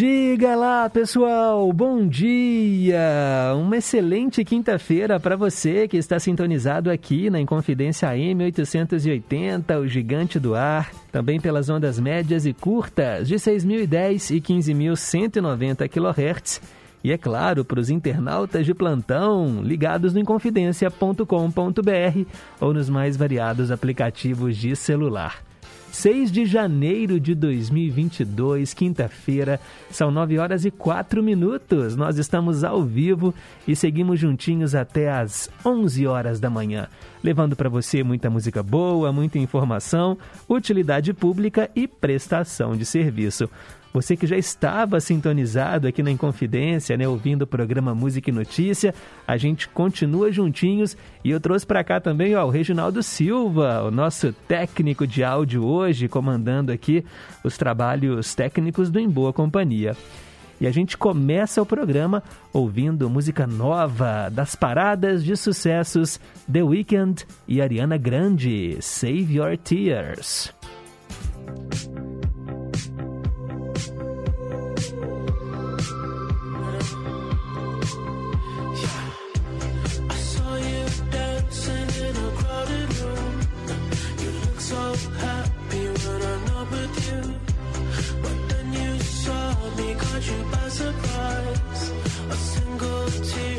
Diga lá, pessoal, bom dia! Uma excelente quinta-feira para você que está sintonizado aqui na Inconfidência AM 880, o gigante do ar, também pelas ondas médias e curtas de 6.010 e 15.190 kHz. E é claro, para os internautas de plantão ligados no inconfidencia.com.br ou nos mais variados aplicativos de celular. 6 de janeiro de 2022, quinta-feira, são 9 horas e 4 minutos. Nós estamos ao vivo e seguimos juntinhos até às 11 horas da manhã, levando para você muita música boa, muita informação, utilidade pública e prestação de serviço. Você que já estava sintonizado aqui na Inconfidência, né, ouvindo o programa Música e Notícia, a gente continua juntinhos e eu trouxe para cá também ó, o Reginaldo Silva, o nosso técnico de áudio hoje, comandando aqui os trabalhos técnicos do Em Boa Companhia. E a gente começa o programa ouvindo música nova das paradas de sucessos The Weeknd e Ariana Grande, Save Your Tears. you by surprise. A single tear.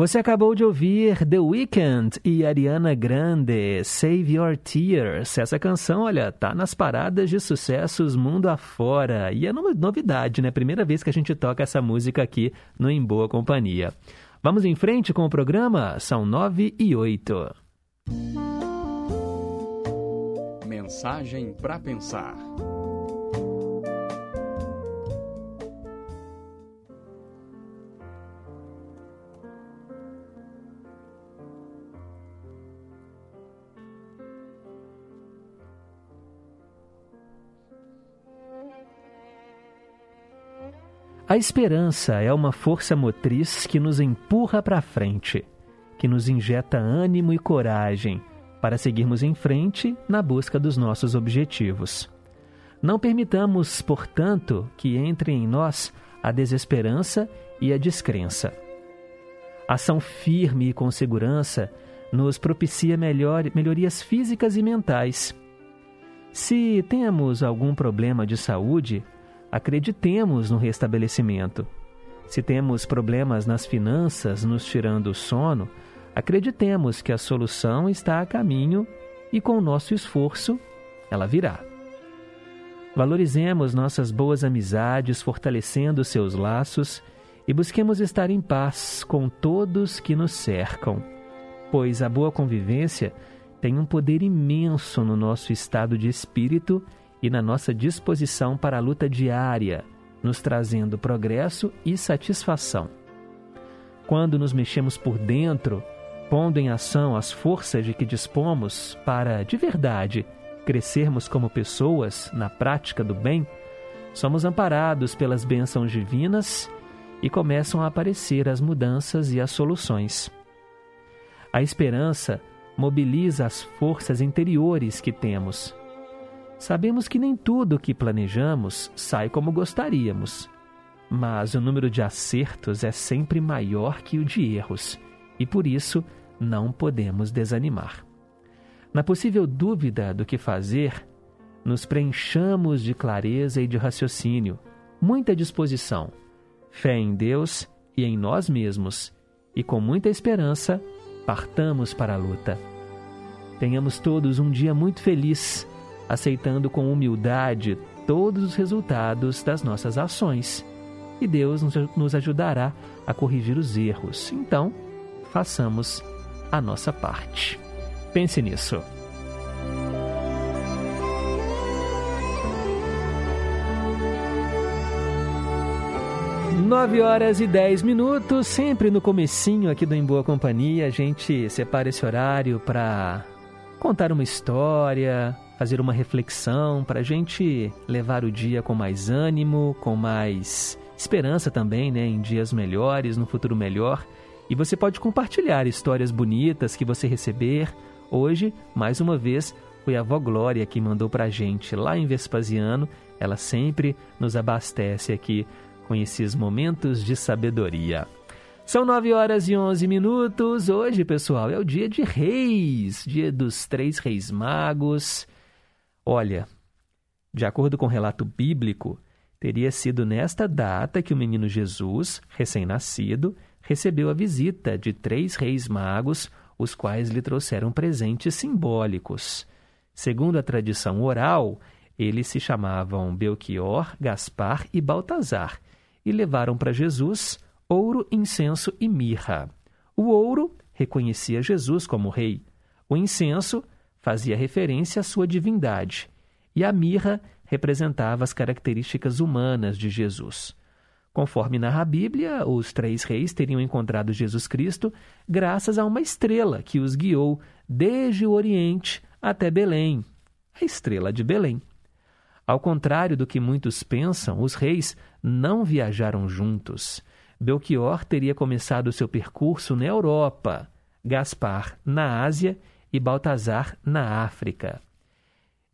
Você acabou de ouvir The Weeknd e Ariana Grande, Save Your Tears. Essa canção, olha, tá nas paradas de sucessos mundo afora. E é novidade, né? Primeira vez que a gente toca essa música aqui no Em Boa Companhia. Vamos em frente com o programa? São nove e oito. Mensagem para pensar. A esperança é uma força motriz que nos empurra para frente, que nos injeta ânimo e coragem para seguirmos em frente na busca dos nossos objetivos. Não permitamos, portanto, que entre em nós a desesperança e a descrença. Ação firme e com segurança nos propicia melhor, melhorias físicas e mentais. Se temos algum problema de saúde, acreditemos no restabelecimento. Se temos problemas nas finanças nos tirando o sono, acreditemos que a solução está a caminho e com o nosso esforço ela virá. Valorizemos nossas boas amizades, fortalecendo seus laços e busquemos estar em paz com todos que nos cercam, pois a boa convivência tem um poder imenso no nosso estado de espírito e na nossa disposição para a luta diária, nos trazendo progresso e satisfação. Quando nos mexemos por dentro, pondo em ação as forças de que dispomos para, de verdade, crescermos como pessoas na prática do bem, somos amparados pelas bênçãos divinas e começam a aparecer as mudanças e as soluções. A esperança mobiliza as forças interiores que temos. Sabemos que nem tudo o que planejamos sai como gostaríamos, mas o número de acertos é sempre maior que o de erros e por isso não podemos desanimar. Na possível dúvida do que fazer, nos preenchamos de clareza e de raciocínio, muita disposição fé em Deus e em nós mesmos, e com muita esperança, partamos para a luta. Tenhamos todos um dia muito feliz, aceitando com humildade todos os resultados das nossas ações. E Deus nos ajudará a corrigir os erros. Então, façamos a nossa parte. Pense nisso. 9 horas e 10 minutos, sempre no comecinho aqui do Em Boa Companhia, a gente separa esse horário para contar uma história, fazer uma reflexão, para a gente levar o dia com mais ânimo, com mais esperança também, né, em dias melhores, no futuro melhor. E você pode compartilhar histórias bonitas que você receber. Hoje, mais uma vez, foi a avó Glória que mandou para a gente lá em Vespasiano. Ela sempre nos abastece aqui com esses momentos de sabedoria. São 9 horas e 11 minutos. Hoje, pessoal, é o dia de Reis, dia dos três reis magos. Olha, de acordo com o relato bíblico, teria sido nesta data que o menino Jesus, recém-nascido, recebeu a visita de três reis magos, os quais lhe trouxeram presentes simbólicos. Segundo a tradição oral, eles se chamavam Belchior, Gaspar e Baltazar e levaram para Jesus ouro, incenso e mirra. O ouro reconhecia Jesus como rei, o incenso fazia referência à sua divindade e a mirra representava as características humanas de Jesus. Conforme narra a Bíblia, os três reis teriam encontrado Jesus Cristo graças a uma estrela que os guiou desde o Oriente até Belém, a estrela de Belém. Ao contrário do que muitos pensam, os reis não viajaram juntos. Belchior teria começado seu percurso na Europa, Gaspar na Ásia e Baltazar na África.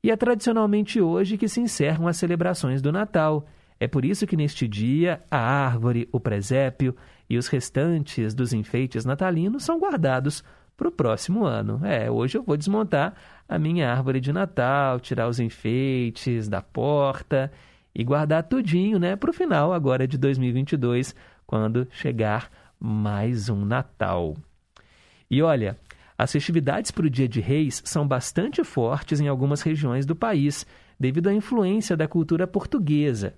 E é tradicionalmente hoje que se encerram as celebrações do Natal. É por isso que neste dia a árvore, o presépio e os restantes dos enfeites natalinos são guardados para o próximo ano. É, hoje eu vou desmontar a minha árvore de Natal, tirar os enfeites da porta e guardar tudinho, né, para o final agora de 2022, quando chegar mais um Natal. E olha, as festividades para o Dia de Reis são bastante fortes em algumas regiões do país, devido à influência da cultura portuguesa.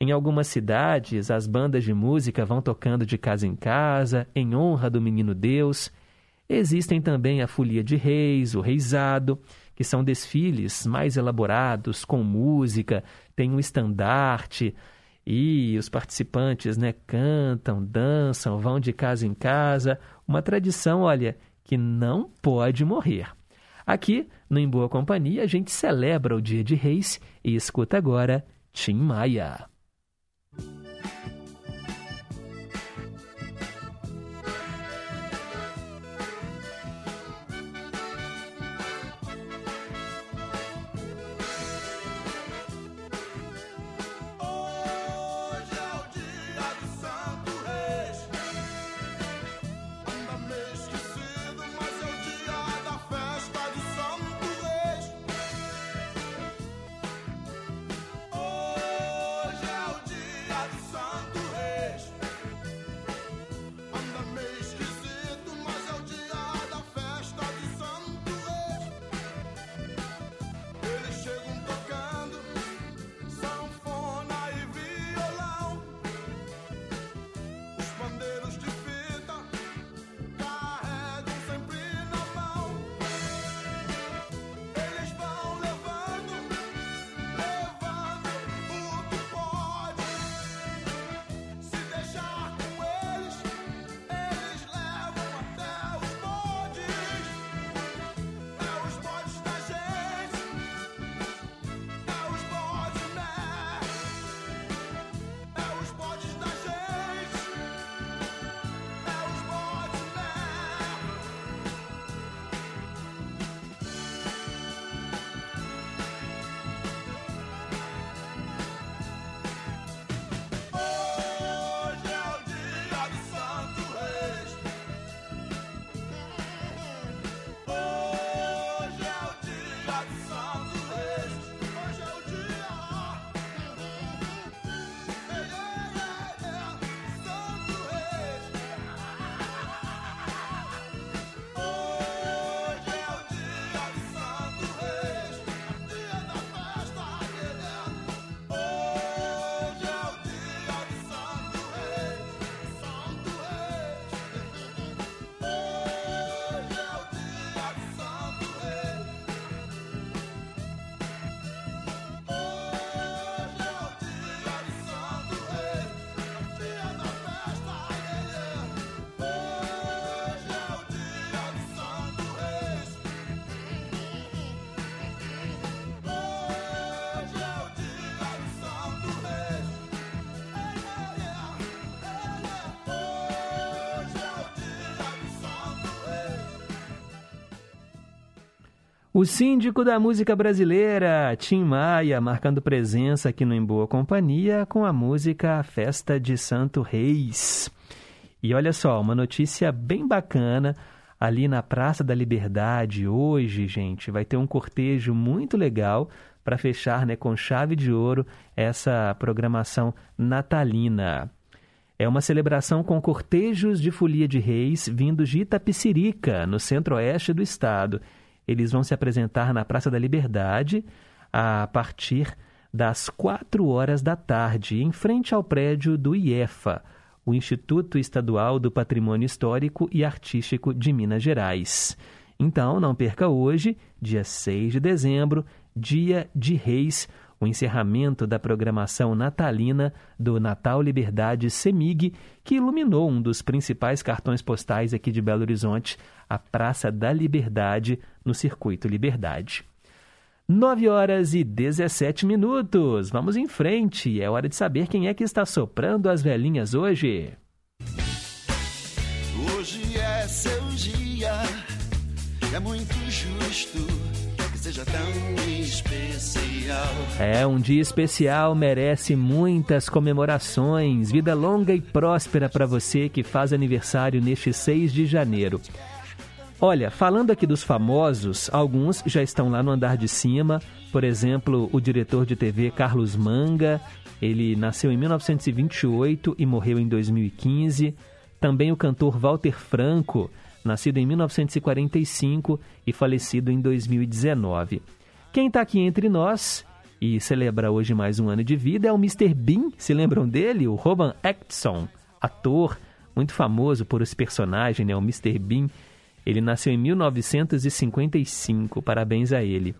Em algumas cidades, as bandas de música vão tocando de casa em casa, em honra do menino Deus. Existem também a Folia de Reis, o Reisado, que são desfiles mais elaborados, com música, tem um estandarte e os participantes né, cantam, dançam, vão de casa em casa. Uma tradição, olha, que não pode morrer. Aqui, no Em Boa Companhia, a gente celebra o Dia de Reis e escuta agora Tim Maia. O síndico da música brasileira, Tim Maia, marcando presença aqui no Em Boa Companhia com a música Festa de Santo Reis. E olha só, uma notícia bem bacana ali na Praça da Liberdade hoje, gente, vai ter um cortejo muito legal para fechar, né, com chave de ouro essa programação natalina. É uma celebração com cortejos de folia de reis vindos de Itapicirica, no centro-oeste do estado. Eles vão se apresentar na Praça da Liberdade a partir das 4 horas da tarde, em frente ao prédio do IEFA, o Instituto Estadual do Patrimônio Histórico e Artístico de Minas Gerais. Então, não perca hoje, dia 6 de dezembro, Dia de Reis, o encerramento da programação natalina do Natal Liberdade Semig, que iluminou um dos principais cartões postais aqui de Belo Horizonte, a Praça da Liberdade, no Circuito Liberdade. 9 horas e 17 minutos. Vamos em frente. É hora de saber quem é que está soprando as velhinhas hoje. Hoje é seu dia, é muito justo seja tão especial. É, um dia especial merece muitas comemorações. Vida longa e próspera para você que faz aniversário neste 6 de janeiro. Olha, falando aqui dos famosos, alguns já estão lá no andar de cima. Por exemplo, o diretor de TV Carlos Manga, ele nasceu em 1928 e morreu em 2015. Também o cantor Walter Franco, nascido em 1945 e falecido em 2019. Quem está aqui entre nós e celebra hoje mais um ano de vida é o Mr. Bean. Se lembram dele? O Rowan Atkinson, ator muito famoso por esse personagem, né? o Mr. Bean. Ele nasceu em 1955, parabéns a ele.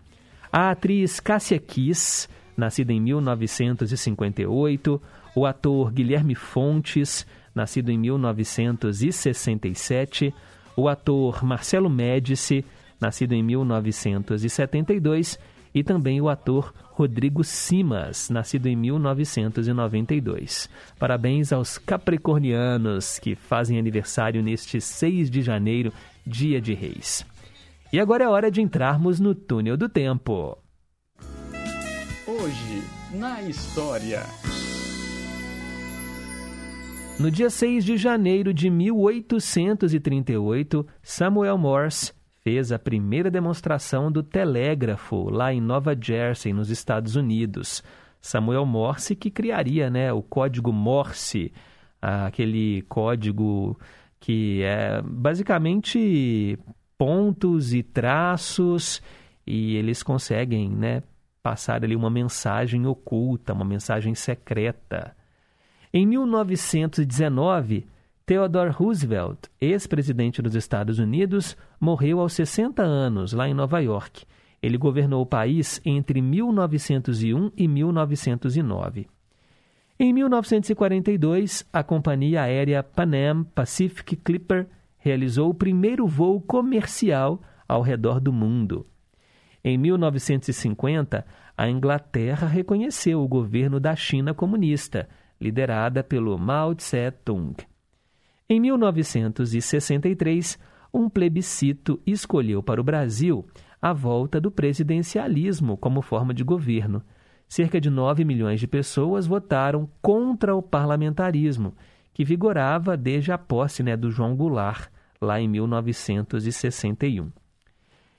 A atriz Cássia Kiss, nascida em 1958. O ator Guilherme Fontes, nascido em 1967 o ator Marcelo Médici, nascido em 1972, e também o ator Rodrigo Simas, nascido em 1992. Parabéns aos capricornianos que fazem aniversário neste 6 de janeiro, dia de reis. E agora é hora de entrarmos no túnel do tempo. Hoje, na história. No dia 6 de janeiro de 1838, Samuel Morse fez a primeira demonstração do telégrafo lá em Nova Jersey, nos Estados Unidos. Samuel Morse que criaria né, o código Morse, aquele código que é basicamente pontos e traços e eles conseguem né, passar ali uma mensagem oculta, uma mensagem secreta. Em 1919, Theodore Roosevelt, ex-presidente dos Estados Unidos, morreu aos 60 anos, lá em Nova York. Ele governou o país entre 1901 e 1909. Em 1942, a companhia aérea Pan Am Pacific Clipper realizou o primeiro voo comercial ao redor do mundo. Em 1950, a Inglaterra reconheceu o governo da China comunista liderada pelo Mao Tse-tung. Em 1963, um plebiscito escolheu para o Brasil a volta do presidencialismo como forma de governo. Cerca de 9 milhões de pessoas votaram contra o parlamentarismo, que vigorava desde a posse né, do João Goulart, lá em 1961.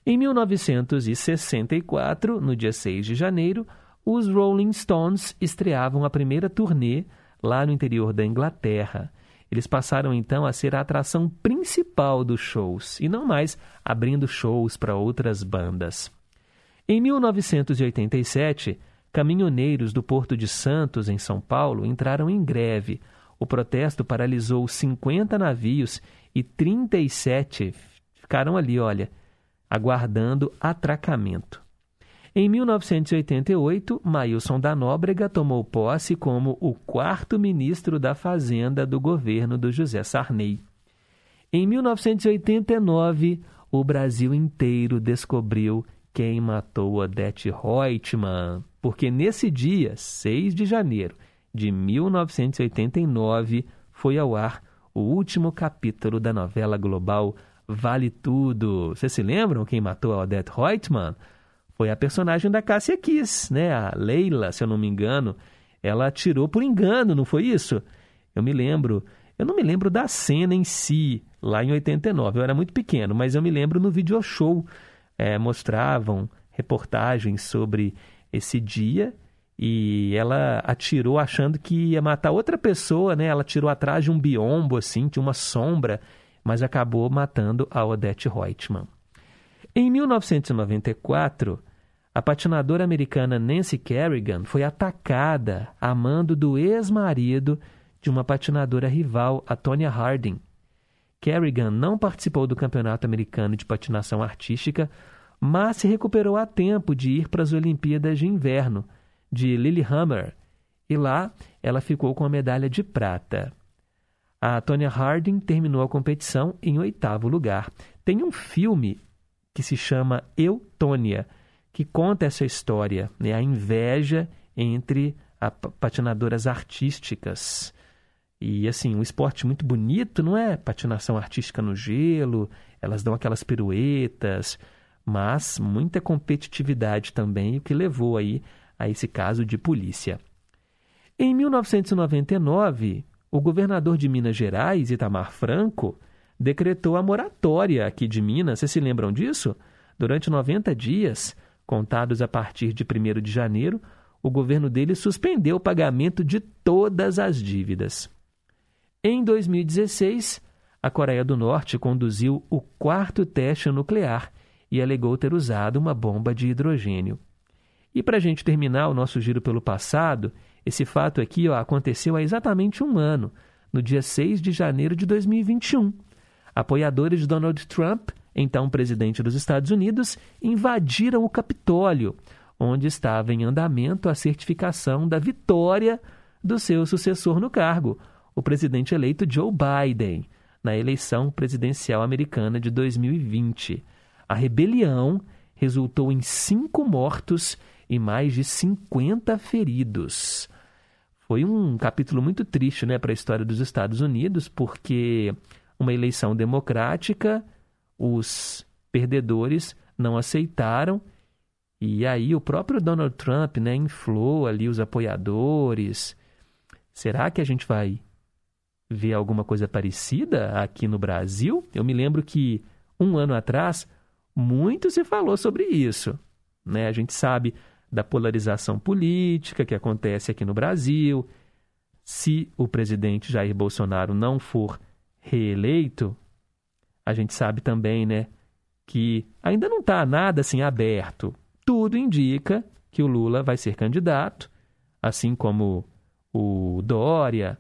Em 1964, no dia 6 de janeiro, os Rolling Stones estreavam a primeira turnê lá no interior da Inglaterra. Eles passaram então a ser a atração principal dos shows e não mais abrindo shows para outras bandas. Em 1987, caminhoneiros do Porto de Santos, em São Paulo, entraram em greve. O protesto paralisou 50 navios e 37 ficaram ali, olha, aguardando atracamento. Em 1988, Mailson da Nóbrega tomou posse como o quarto ministro da Fazenda do governo do José Sarney. Em 1989, o Brasil inteiro descobriu quem matou Odete Reutemann, porque nesse dia, 6 de janeiro de 1989, foi ao ar o último capítulo da novela global Vale Tudo. Vocês se lembram quem matou a Odette Reutemann? Foi a personagem da Cássia Kiss, né? A Leila, se eu não me engano. Ela atirou por engano, não foi isso? Eu me lembro. Eu não me lembro da cena em si, lá em 89. Eu era muito pequeno, mas eu me lembro no video show. É, mostravam reportagens sobre esse dia e ela atirou achando que ia matar outra pessoa, né? Ela atirou atrás de um biombo, assim, de uma sombra, mas acabou matando a Odette Reutemann. Em 1994, a patinadora americana Nancy Kerrigan foi atacada a mando do ex-marido de uma patinadora rival, a Tonya Harding. Kerrigan não participou do Campeonato Americano de Patinação Artística, mas se recuperou a tempo de ir para as Olimpíadas de Inverno, de Lillehammer, e lá ela ficou com a medalha de prata. A Tonya Harding terminou a competição em oitavo lugar. Tem um filme que se chama Eu, Tônia, que conta essa história, né? a inveja entre as patinadoras artísticas. E assim, um esporte muito bonito, não é? Patinação artística no gelo, elas dão aquelas piruetas, mas muita competitividade também, o que levou aí a esse caso de polícia. Em 1999, o governador de Minas Gerais, Itamar Franco, decretou a moratória aqui de Minas. Vocês se lembram disso? Durante 90 dias, contados a partir de 1 de janeiro, o governo dele suspendeu o pagamento de todas as dívidas. Em 2016, a Coreia do Norte conduziu o quarto teste nuclear e alegou ter usado uma bomba de hidrogênio. E para a gente terminar o nosso giro pelo passado, esse fato aqui ó, aconteceu há exatamente um ano, no dia 6 de janeiro de 2021. Apoiadores de Donald Trump, então presidente dos Estados Unidos, invadiram o Capitólio, onde estava em andamento a certificação da vitória do seu sucessor no cargo, o presidente eleito Joe Biden, na eleição presidencial americana de 2020. A rebelião resultou em cinco mortos e mais de 50 feridos. Foi um capítulo muito triste né, para a história dos Estados Unidos, porque uma eleição democrática, os perdedores não aceitaram, e aí o próprio Donald Trump né, inflou ali os apoiadores. Será que a gente vai ver alguma coisa parecida aqui no Brasil? Eu me lembro que um ano atrás muito se falou sobre isso. Né? A gente sabe da polarização política que acontece aqui no Brasil. Se o presidente Jair Bolsonaro não for reeleito, a gente sabe também, né, que ainda não está nada assim aberto. Tudo indica que o Lula vai ser candidato, assim como o Dória,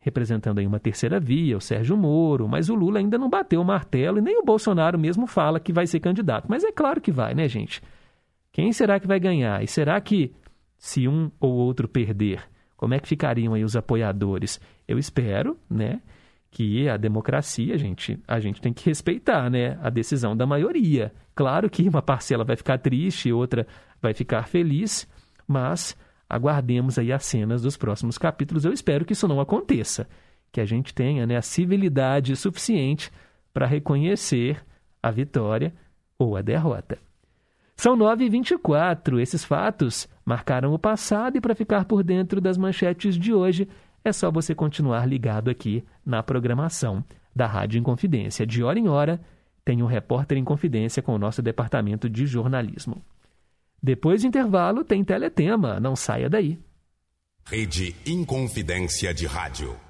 representando aí uma terceira via, o Sérgio Moro, mas o Lula ainda não bateu o martelo e nem o Bolsonaro mesmo fala que vai ser candidato. Mas é claro que vai, né, gente? Quem será que vai ganhar? E será que, se um ou outro perder, como é que ficariam aí os apoiadores? Eu espero, né, que a democracia, gente, a gente tem que respeitar, né, a decisão da maioria. Claro que uma parcela vai ficar triste, outra vai ficar feliz, mas aguardemos aí as cenas dos próximos capítulos. Eu espero que isso não aconteça, que a gente tenha né, a civilidade suficiente para reconhecer a vitória ou a derrota. São 9h24. Esses fatos marcaram o passado e para ficar por dentro das manchetes de hoje, é só você continuar ligado aqui na programação da Rádio Inconfidência. De hora em hora, tem um repórter em confidência com o nosso departamento de jornalismo. Depois do intervalo, tem Teletema. Não saia daí. Rede Inconfidência de Rádio.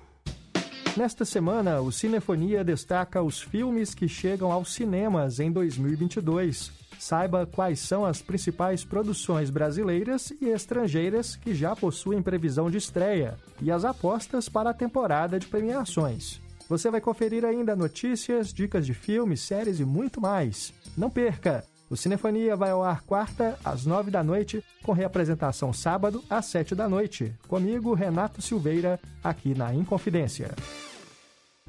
Nesta semana, o Cinefonia destaca os filmes que chegam aos cinemas em 2022. Saiba quais são as principais produções brasileiras e estrangeiras que já possuem previsão de estreia e as apostas para a temporada de premiações. Você vai conferir ainda notícias, dicas de filmes, séries e muito mais. Não perca! O Cinefonia vai ao ar quarta, às nove da noite, com reapresentação sábado, às sete da noite. Comigo, Renato Silveira, aqui na Inconfidência.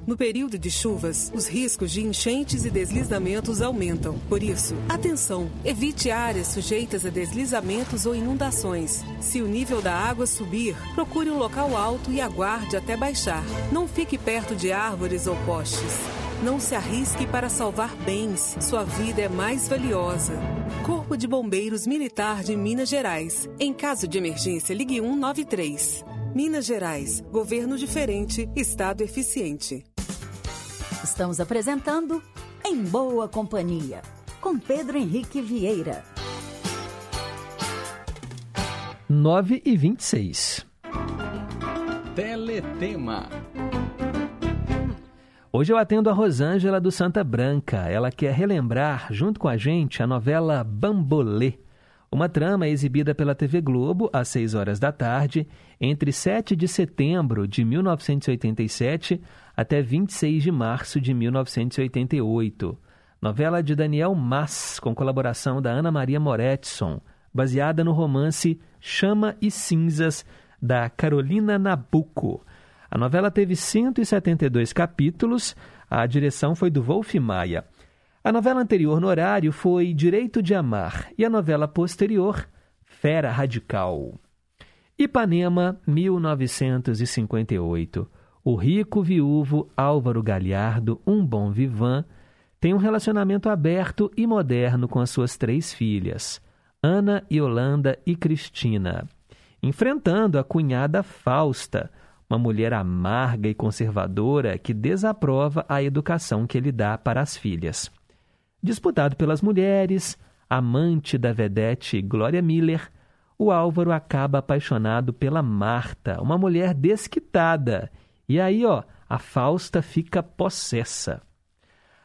No período de chuvas, os riscos de enchentes e deslizamentos aumentam. Por isso, atenção! Evite áreas sujeitas a deslizamentos ou inundações. Se o nível da água subir, procure um local alto e aguarde até baixar. Não fique perto de árvores ou postes. Não se arrisque para salvar bens. Sua vida é mais valiosa. Corpo de Bombeiros Militar de Minas Gerais. Em caso de emergência, ligue 193. Minas Gerais. Governo diferente, Estado eficiente. Estamos apresentando Em Boa Companhia, com Pedro Henrique Vieira. 9 e 26. Teletema. Hoje eu atendo a Rosângela do Santa Branca. Ela quer relembrar, junto com a gente, a novela Bambolê, uma trama exibida pela TV Globo às 6 horas da tarde, entre 7 de setembro de 1987 até 26 de março de 1988. Novela de Daniel Mas, com colaboração da Ana Maria Moretson, baseada no romance Chama e Cinzas, da Carolina Nabuco. A novela teve 172 capítulos, a direção foi do Wolf Maia. A novela anterior no horário foi Direito de Amar e a novela posterior, Fera Radical. Ipanema, 1958. O rico viúvo Álvaro Galhardo, um bom vivan, tem um relacionamento aberto e moderno com as suas três filhas, Ana, Yolanda e Cristina, enfrentando a cunhada Fausta, uma mulher amarga e conservadora que desaprova a educação que ele dá para as filhas. Disputado pelas mulheres, amante da vedete Glória Miller, o Álvaro acaba apaixonado pela Marta, uma mulher desquitada. E aí, ó, a Fausta fica possessa.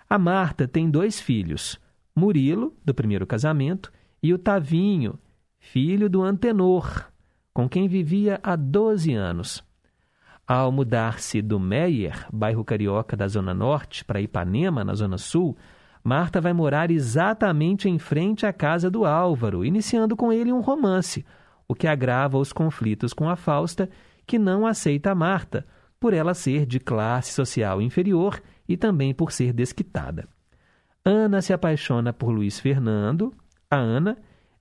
A Marta tem dois filhos, Murilo, do primeiro casamento, e o Tavinho, filho do Antenor, com quem vivia há 12 anos. Ao mudar-se do Meyer, bairro carioca da Zona Norte, para Ipanema, na Zona Sul, Marta vai morar exatamente em frente à casa do Álvaro, iniciando com ele um romance, o que agrava os conflitos com a Fausta, que não aceita a Marta, por ela ser de classe social inferior e também por ser desquitada. Ana se apaixona por Luiz Fernando. A Ana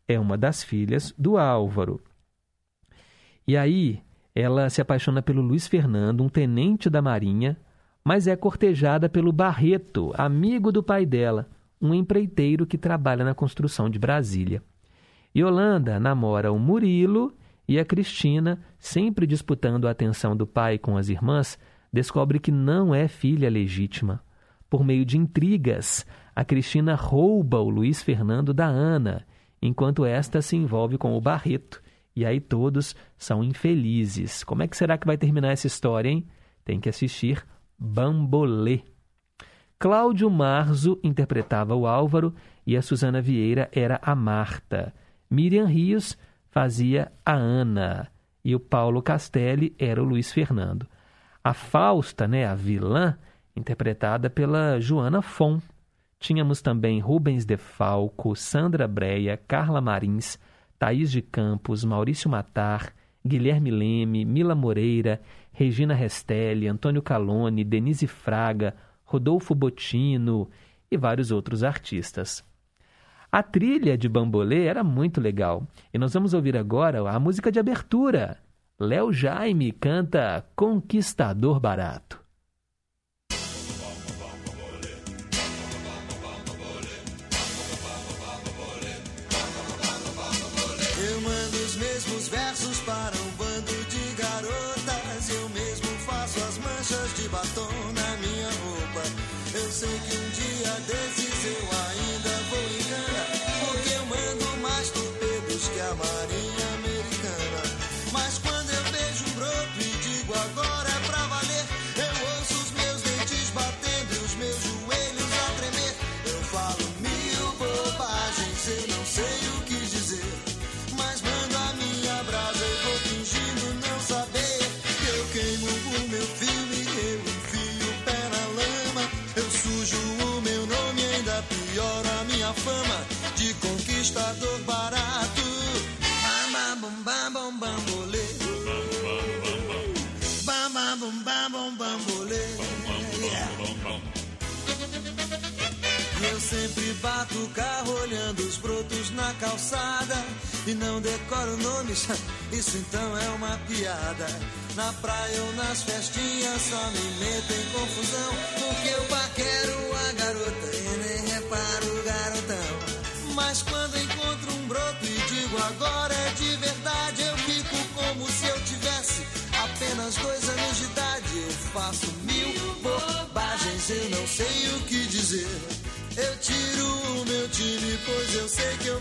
é uma das filhas do Álvaro. E aí, ela se apaixona pelo Luiz Fernando, um tenente da Marinha, mas é cortejada pelo Barreto, amigo do pai dela, um empreiteiro que trabalha na construção de Brasília. Yolanda namora o Murilo e a Cristina, sempre disputando a atenção do pai com as irmãs, descobre que não é filha legítima. Por meio de intrigas, a Cristina rouba o Luiz Fernando da Ana, enquanto esta se envolve com o Barreto. E aí todos são infelizes. Como é que será que vai terminar essa história, hein? Tem que assistir Bambolê. Cláudio Marzo interpretava o Álvaro e a Suzana Vieira era a Marta. Miriam Rios fazia a Ana e o Paulo Castelli era o Luiz Fernando. A Fausta, né, a vilã, interpretada pela Joana Fon. Tínhamos também Rubens de Falco, Sandra Breia, Carla Marins, Thaís de Campos, Maurício Matar, Guilherme Leme, Mila Moreira, Regina Restelli, Antônio Calone, Denise Fraga, Rodolfo Botino e vários outros artistas. A trilha de Bambolê era muito legal e nós vamos ouvir agora a música de abertura. Léo Jaime canta Conquistador Barato. Versos para carro olhando os brotos na calçada. e não decoro nomes, isso então é uma piada. Na praia ou nas festinhas só me meto em confusão, porque eu paquero a garota e nem reparo time, pois eu sei que eu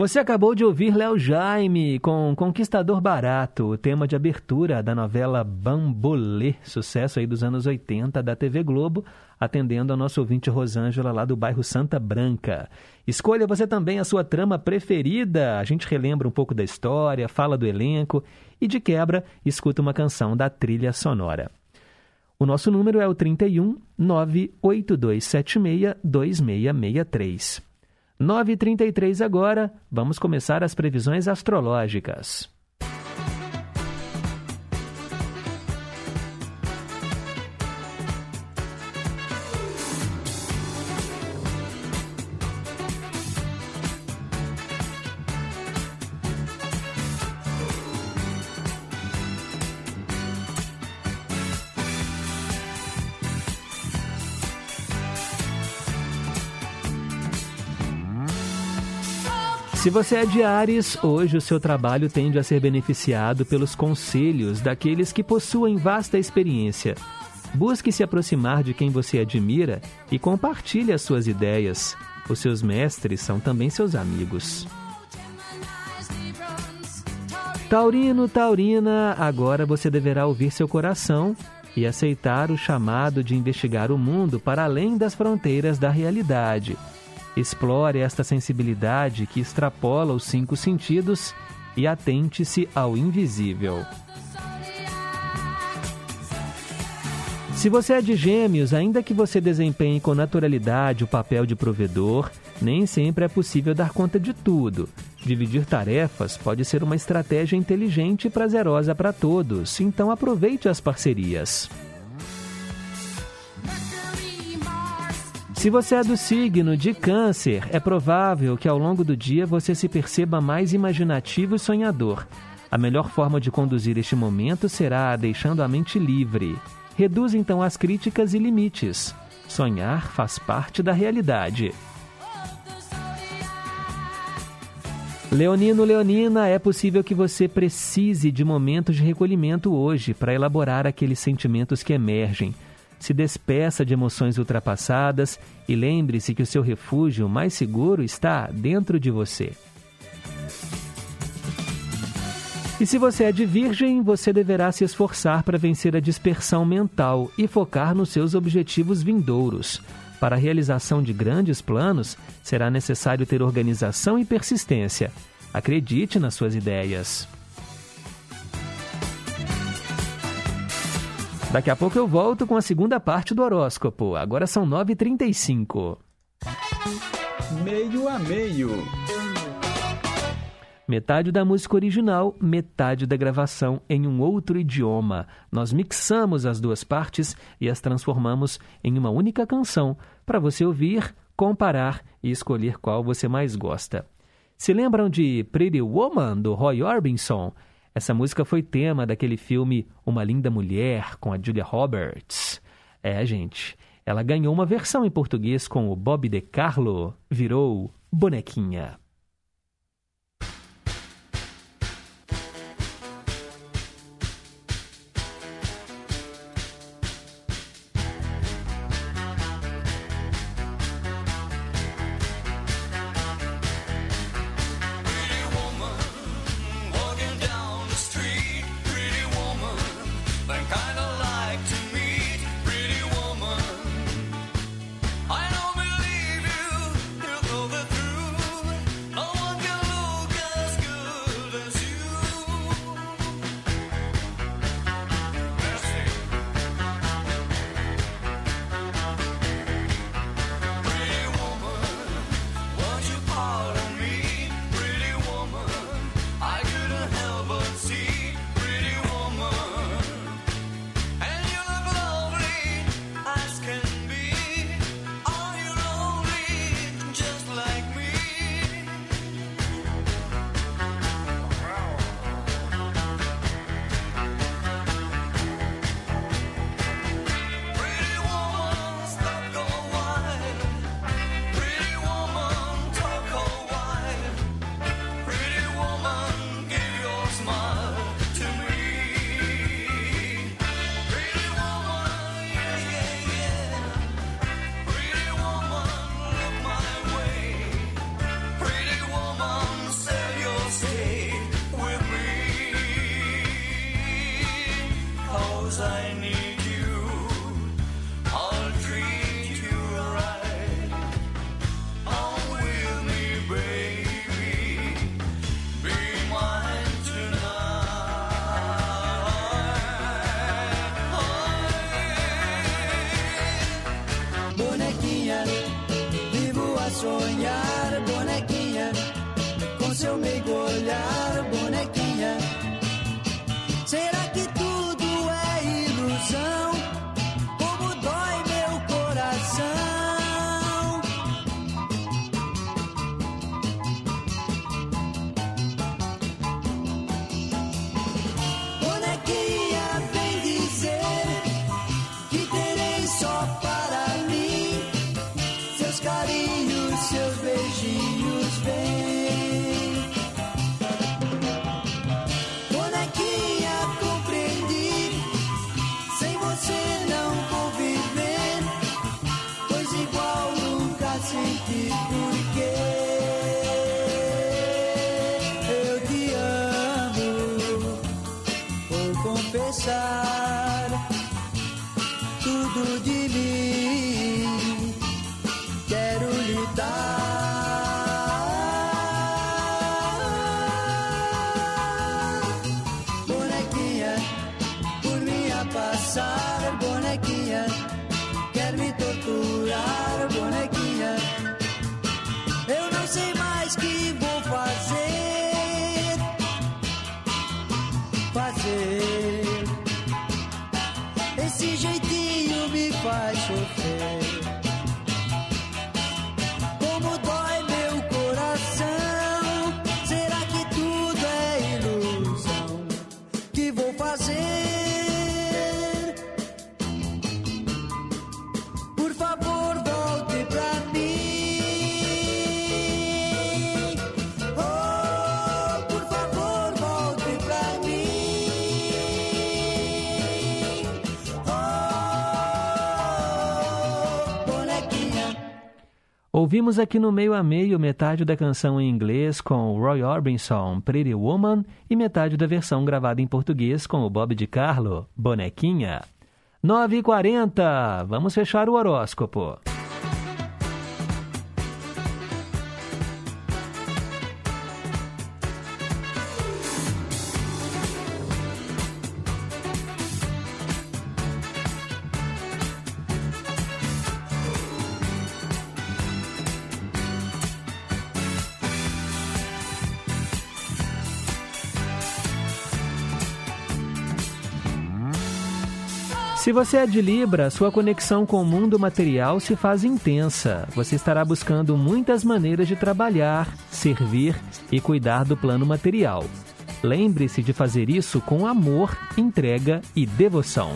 Você acabou de ouvir Léo Jaime com Conquistador Barato, o tema de abertura da novela Bambolê, sucesso aí dos anos 80 da TV Globo, atendendo ao nosso ouvinte Rosângela lá do bairro Santa Branca. Escolha você também a sua trama preferida, a gente relembra um pouco da história, fala do elenco e de quebra escuta uma canção da trilha sonora. O nosso número é o 31 98276 2663. 9h33 agora, vamos começar as previsões astrológicas. Se você é de Ares, hoje o seu trabalho tende a ser beneficiado pelos conselhos daqueles que possuem vasta experiência. Busque se aproximar de quem você admira e compartilhe as suas ideias. Os seus mestres são também seus amigos. Taurino, Taurina, agora você deverá ouvir seu coração e aceitar o chamado de investigar o mundo para além das fronteiras da realidade. Explore esta sensibilidade que extrapola os cinco sentidos e atente-se ao invisível. Se você é de gêmeos, ainda que você desempenhe com naturalidade o papel de provedor, nem sempre é possível dar conta de tudo. Dividir tarefas pode ser uma estratégia inteligente e prazerosa para todos, então aproveite as parcerias. Se você é do signo de Câncer, é provável que ao longo do dia você se perceba mais imaginativo e sonhador. A melhor forma de conduzir este momento será deixando a mente livre. Reduz então as críticas e limites. Sonhar faz parte da realidade. Leonino, Leonina, é possível que você precise de momentos de recolhimento hoje para elaborar aqueles sentimentos que emergem. Se despeça de emoções ultrapassadas e lembre-se que o seu refúgio mais seguro está dentro de você. E se você é de Virgem, você deverá se esforçar para vencer a dispersão mental e focar nos seus objetivos vindouros. Para a realização de grandes planos, será necessário ter organização e persistência. Acredite nas suas ideias. Daqui a pouco eu volto com a segunda parte do horóscopo. Agora são 9h35. Meio a meio. Metade da música original, metade da gravação em um outro idioma. Nós mixamos as duas partes e as transformamos em uma única canção para você ouvir, comparar e escolher qual você mais gosta. Se lembram de Pretty Woman, do Roy Orbison? Essa música foi tema daquele filme Uma Linda Mulher, com a Julia Roberts. É, gente, ela ganhou uma versão em português com o Bob De Carlo, virou Bonequinha. Ouvimos aqui no meio a meio metade da canção em inglês com Roy Orbison, Pretty Woman, e metade da versão gravada em português com o Bob de Carlo, Bonequinha. 9h40, vamos fechar o horóscopo. Se você é de Libra, sua conexão com o mundo material se faz intensa. Você estará buscando muitas maneiras de trabalhar, servir e cuidar do plano material. Lembre-se de fazer isso com amor, entrega e devoção.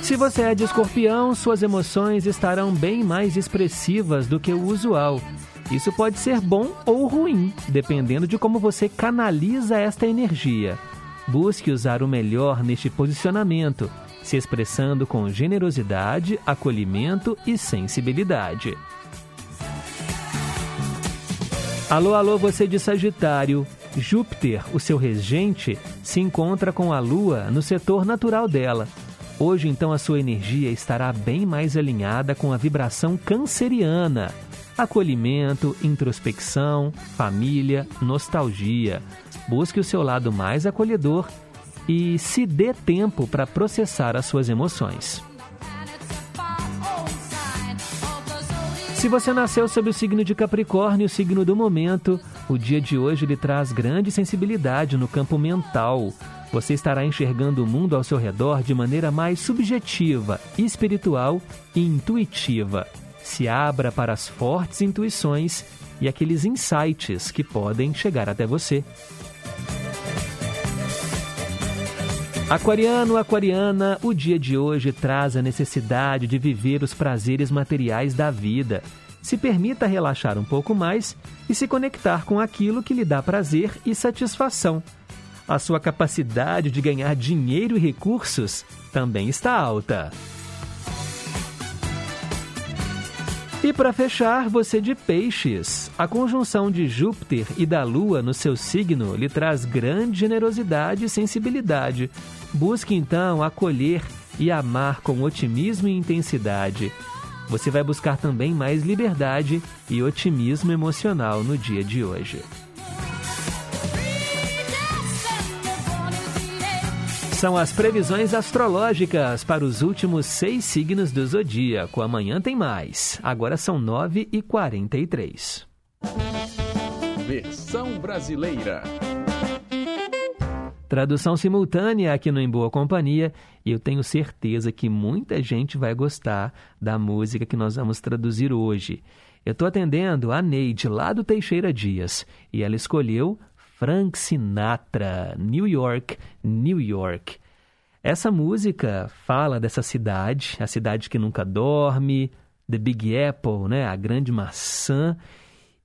Se você é de escorpião, suas emoções estarão bem mais expressivas do que o usual. Isso pode ser bom ou ruim, dependendo de como você canaliza esta energia. Busque usar o melhor neste posicionamento, se expressando com generosidade, acolhimento e sensibilidade. Alô, alô, você de Sagitário. Júpiter, o seu regente, se encontra com a Lua no setor natural dela. Hoje, então, a sua energia estará bem mais alinhada com a vibração canceriana. Acolhimento, introspecção, família, nostalgia. Busque o seu lado mais acolhedor e se dê tempo para processar as suas emoções. Se você nasceu sob o signo de Capricórnio, o signo do momento, o dia de hoje lhe traz grande sensibilidade no campo mental. Você estará enxergando o mundo ao seu redor de maneira mais subjetiva, espiritual e intuitiva. Se abra para as fortes intuições e aqueles insights que podem chegar até você. Aquariano, aquariana, o dia de hoje traz a necessidade de viver os prazeres materiais da vida. Se permita relaxar um pouco mais e se conectar com aquilo que lhe dá prazer e satisfação. A sua capacidade de ganhar dinheiro e recursos também está alta. E para fechar, você de peixes. A conjunção de Júpiter e da Lua no seu signo lhe traz grande generosidade e sensibilidade. Busque então acolher e amar com otimismo e intensidade. Você vai buscar também mais liberdade e otimismo emocional no dia de hoje. São as previsões astrológicas para os últimos seis signos do zodíaco. Amanhã tem mais. Agora são 9h43. Versão brasileira. Tradução simultânea aqui no Em Boa Companhia e eu tenho certeza que muita gente vai gostar da música que nós vamos traduzir hoje. Eu estou atendendo a Neide, lá do Teixeira Dias, e ela escolheu Frank Sinatra, New York, New York. Essa música fala dessa cidade, a cidade que nunca dorme, The Big Apple, né, a grande maçã.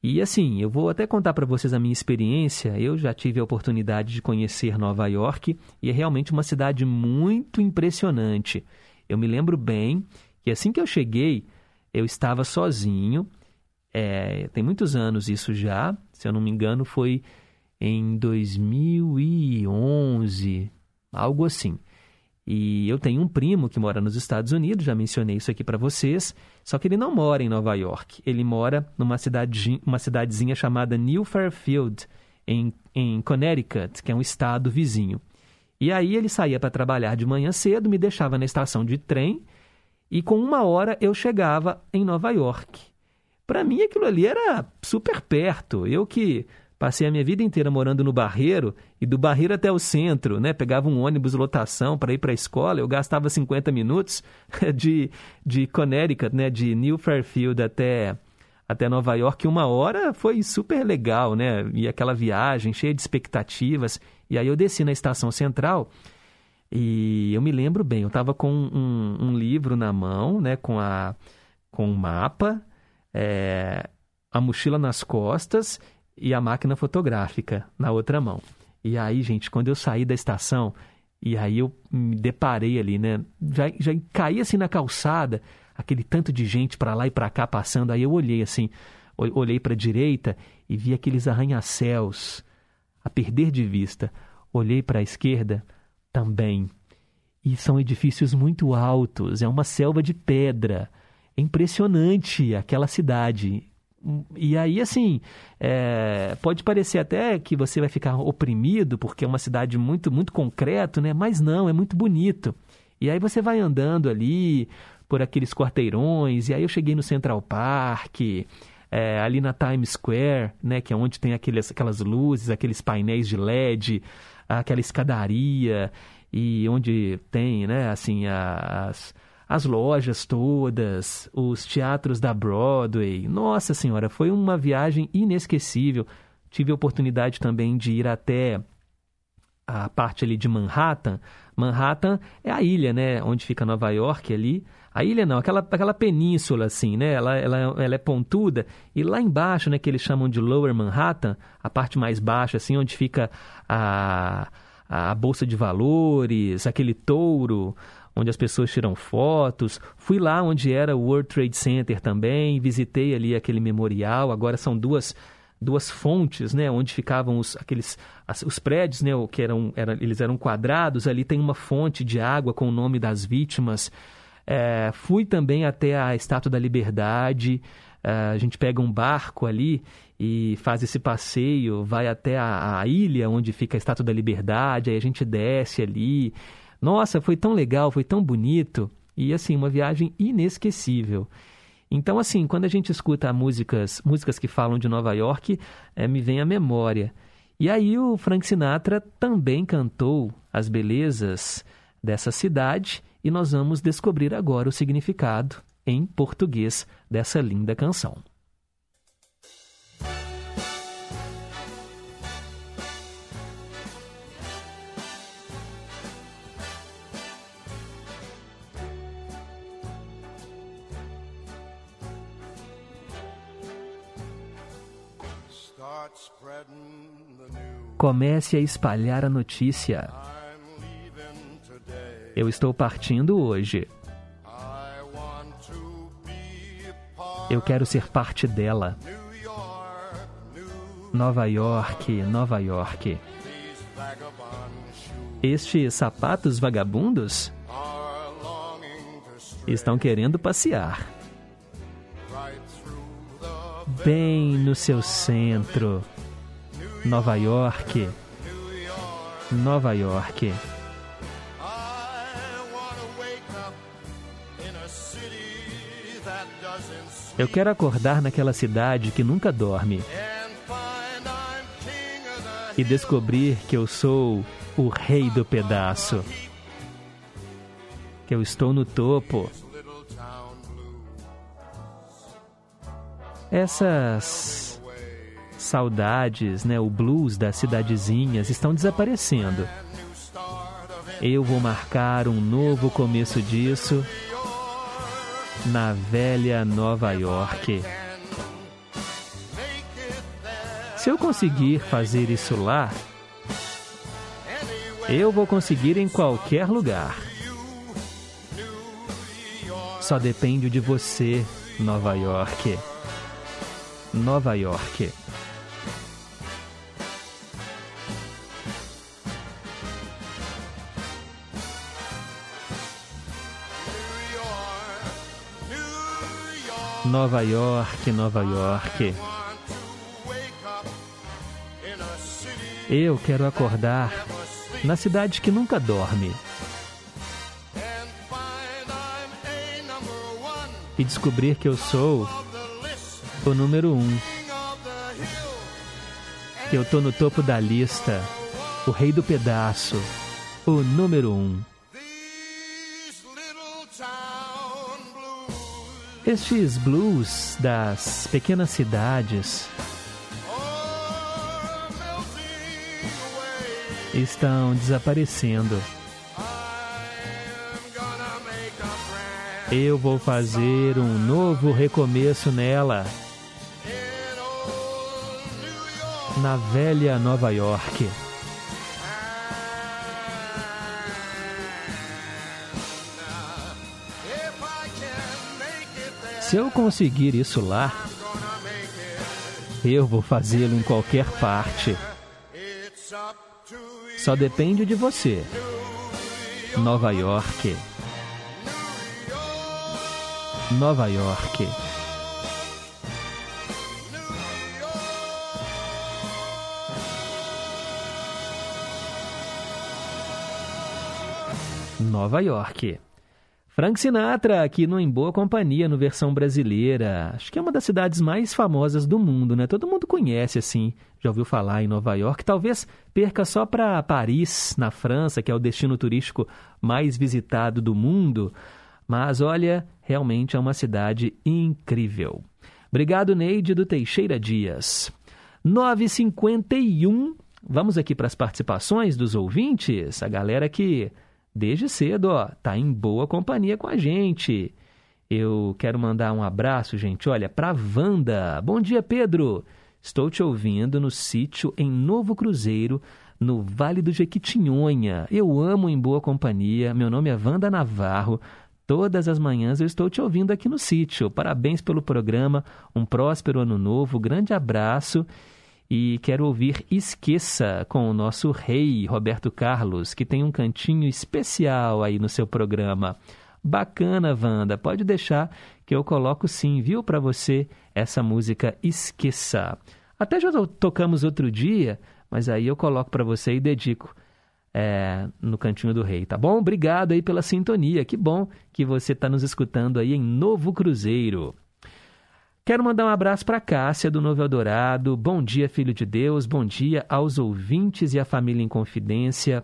E assim, eu vou até contar para vocês a minha experiência. Eu já tive a oportunidade de conhecer Nova York e é realmente uma cidade muito impressionante. Eu me lembro bem que assim que eu cheguei, eu estava sozinho. É, tem muitos anos isso já, se eu não me engano, foi em 2011, algo assim. E eu tenho um primo que mora nos Estados Unidos, já mencionei isso aqui para vocês, só que ele não mora em Nova York. Ele mora numa cidade, uma cidadezinha chamada New Fairfield, em, em Connecticut, que é um estado vizinho. E aí ele saía para trabalhar de manhã cedo, me deixava na estação de trem e com uma hora eu chegava em Nova York. Para mim aquilo ali era super perto. Eu que Passei a minha vida inteira morando no Barreiro e do Barreiro até o centro, né? Pegava um ônibus lotação para ir para a escola, eu gastava 50 minutos de, de Connecticut, né? De New Fairfield até, até Nova York. Uma hora foi super legal, né? E aquela viagem cheia de expectativas. E aí eu desci na estação central e eu me lembro bem, eu estava com um, um, livro na mão, né? Com, a, com um mapa, é, a mochila nas costas e a máquina fotográfica na outra mão. E aí, gente, quando eu saí da estação, e aí eu me deparei ali, né? Já, já caí assim na calçada, aquele tanto de gente para lá e para cá passando. Aí eu olhei assim, olhei para a direita e vi aqueles arranha-céus a perder de vista. Olhei para a esquerda também. E são edifícios muito altos, é uma selva de pedra. É impressionante aquela cidade. E aí, assim, é, pode parecer até que você vai ficar oprimido porque é uma cidade muito, muito concreto, né? Mas não, é muito bonito. E aí você vai andando ali por aqueles quarteirões, e aí eu cheguei no Central Park, é, ali na Times Square, né? Que é onde tem aqueles, aquelas luzes, aqueles painéis de LED, aquela escadaria. e onde tem, né, assim, as, as lojas todas, os teatros da Broadway. Nossa Senhora, foi uma viagem inesquecível. Tive a oportunidade também de ir até a parte ali de Manhattan. Manhattan é a ilha, né, onde fica Nova York ali. A ilha não, aquela, aquela península assim, né? Ela, ela, ela é pontuda. E lá embaixo, né, que eles chamam de Lower Manhattan, a parte mais baixa, assim, onde fica a, a Bolsa de Valores, aquele touro, onde as pessoas tiram fotos. Fui lá onde era o World Trade Center também, visitei ali aquele memorial. Agora são duas duas fontes, né, onde ficavam os, aqueles as, os prédios, né, que eram, era, eles eram quadrados. Ali tem uma fonte de água com o nome das vítimas. É, fui também até a Estátua da Liberdade. É, a gente pega um barco ali e faz esse passeio, vai até a, a, ilha onde fica a Estátua da Liberdade, aí a gente desce ali. Nossa, foi tão legal, foi tão bonito e assim, uma viagem inesquecível. Então, assim, quando a gente escuta músicas, músicas que falam de Nova York, é, me vem à memória. E aí o Frank Sinatra também cantou as belezas dessa cidade e nós vamos descobrir agora o significado em português dessa linda canção. Comece a espalhar a notícia. Eu estou partindo hoje. Eu quero ser parte dela. Nova York, Nova York. Estes sapatos vagabundos estão querendo passear. Bem no seu centro. Nova York. Nova York. Eu quero acordar naquela cidade que nunca dorme e descobrir que eu sou o rei do pedaço. Que eu estou no topo. Essas saudades, né, o blues das cidadezinhas estão desaparecendo. Eu vou marcar um novo começo disso na velha Nova York. Se eu conseguir fazer isso lá, eu vou conseguir em qualquer lugar. Só depende de você, Nova York. Nova York. Nova York, Nova York. Eu quero acordar na cidade que nunca dorme e descobrir que eu sou o número um. Que eu tô no topo da lista, o rei do pedaço, o número um. Estes blues das pequenas cidades estão desaparecendo. Eu vou fazer um novo recomeço nela. Na velha Nova York. Se eu conseguir isso lá, eu vou fazê-lo em qualquer parte. Só depende de você. Nova York. Nova York. Nova York. Frank Sinatra aqui no Em Boa Companhia, no versão brasileira. Acho que é uma das cidades mais famosas do mundo, né? Todo mundo conhece assim, já ouviu falar em Nova York. Talvez perca só para Paris, na França, que é o destino turístico mais visitado do mundo. Mas olha, realmente é uma cidade incrível. Obrigado, Neide do Teixeira Dias. 951. Vamos aqui para as participações dos ouvintes, a galera que desde cedo, ó, tá em boa companhia com a gente. Eu quero mandar um abraço, gente, olha, para Wanda. Bom dia, Pedro. Estou te ouvindo no sítio em Novo Cruzeiro, no Vale do Jequitinhonha. Eu amo em boa companhia. Meu nome é Wanda Navarro. Todas as manhãs eu estou te ouvindo aqui no sítio. Parabéns pelo programa. Um próspero ano novo. Grande abraço e quero ouvir Esqueça com o nosso rei Roberto Carlos, que tem um cantinho especial aí no seu programa. Bacana, Wanda. Pode deixar que eu coloco sim, viu, para você essa música Esqueça. Até já tocamos outro dia, mas aí eu coloco para você e dedico é, no Cantinho do Rei, tá bom? Obrigado aí pela sintonia. Que bom que você está nos escutando aí em Novo Cruzeiro. Quero mandar um abraço para Cássia do Novo Eldorado. Bom dia, filho de Deus. Bom dia aos ouvintes e à família em confidência.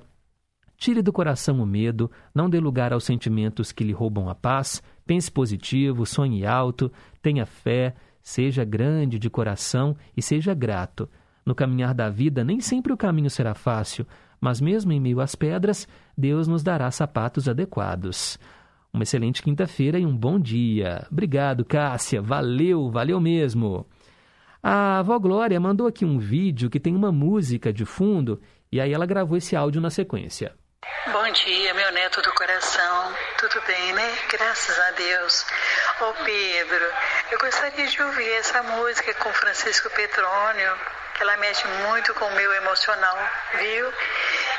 Tire do coração o medo, não dê lugar aos sentimentos que lhe roubam a paz. Pense positivo, sonhe alto, tenha fé, seja grande de coração e seja grato. No caminhar da vida, nem sempre o caminho será fácil, mas mesmo em meio às pedras, Deus nos dará sapatos adequados. Uma excelente quinta-feira e um bom dia. Obrigado, Cássia. Valeu, valeu mesmo. A avó Glória mandou aqui um vídeo que tem uma música de fundo e aí ela gravou esse áudio na sequência. Bom dia, meu neto do coração. Tudo bem, né? Graças a Deus. Ô Pedro, eu gostaria de ouvir essa música com Francisco Petrônio, que ela mexe muito com o meu emocional, viu?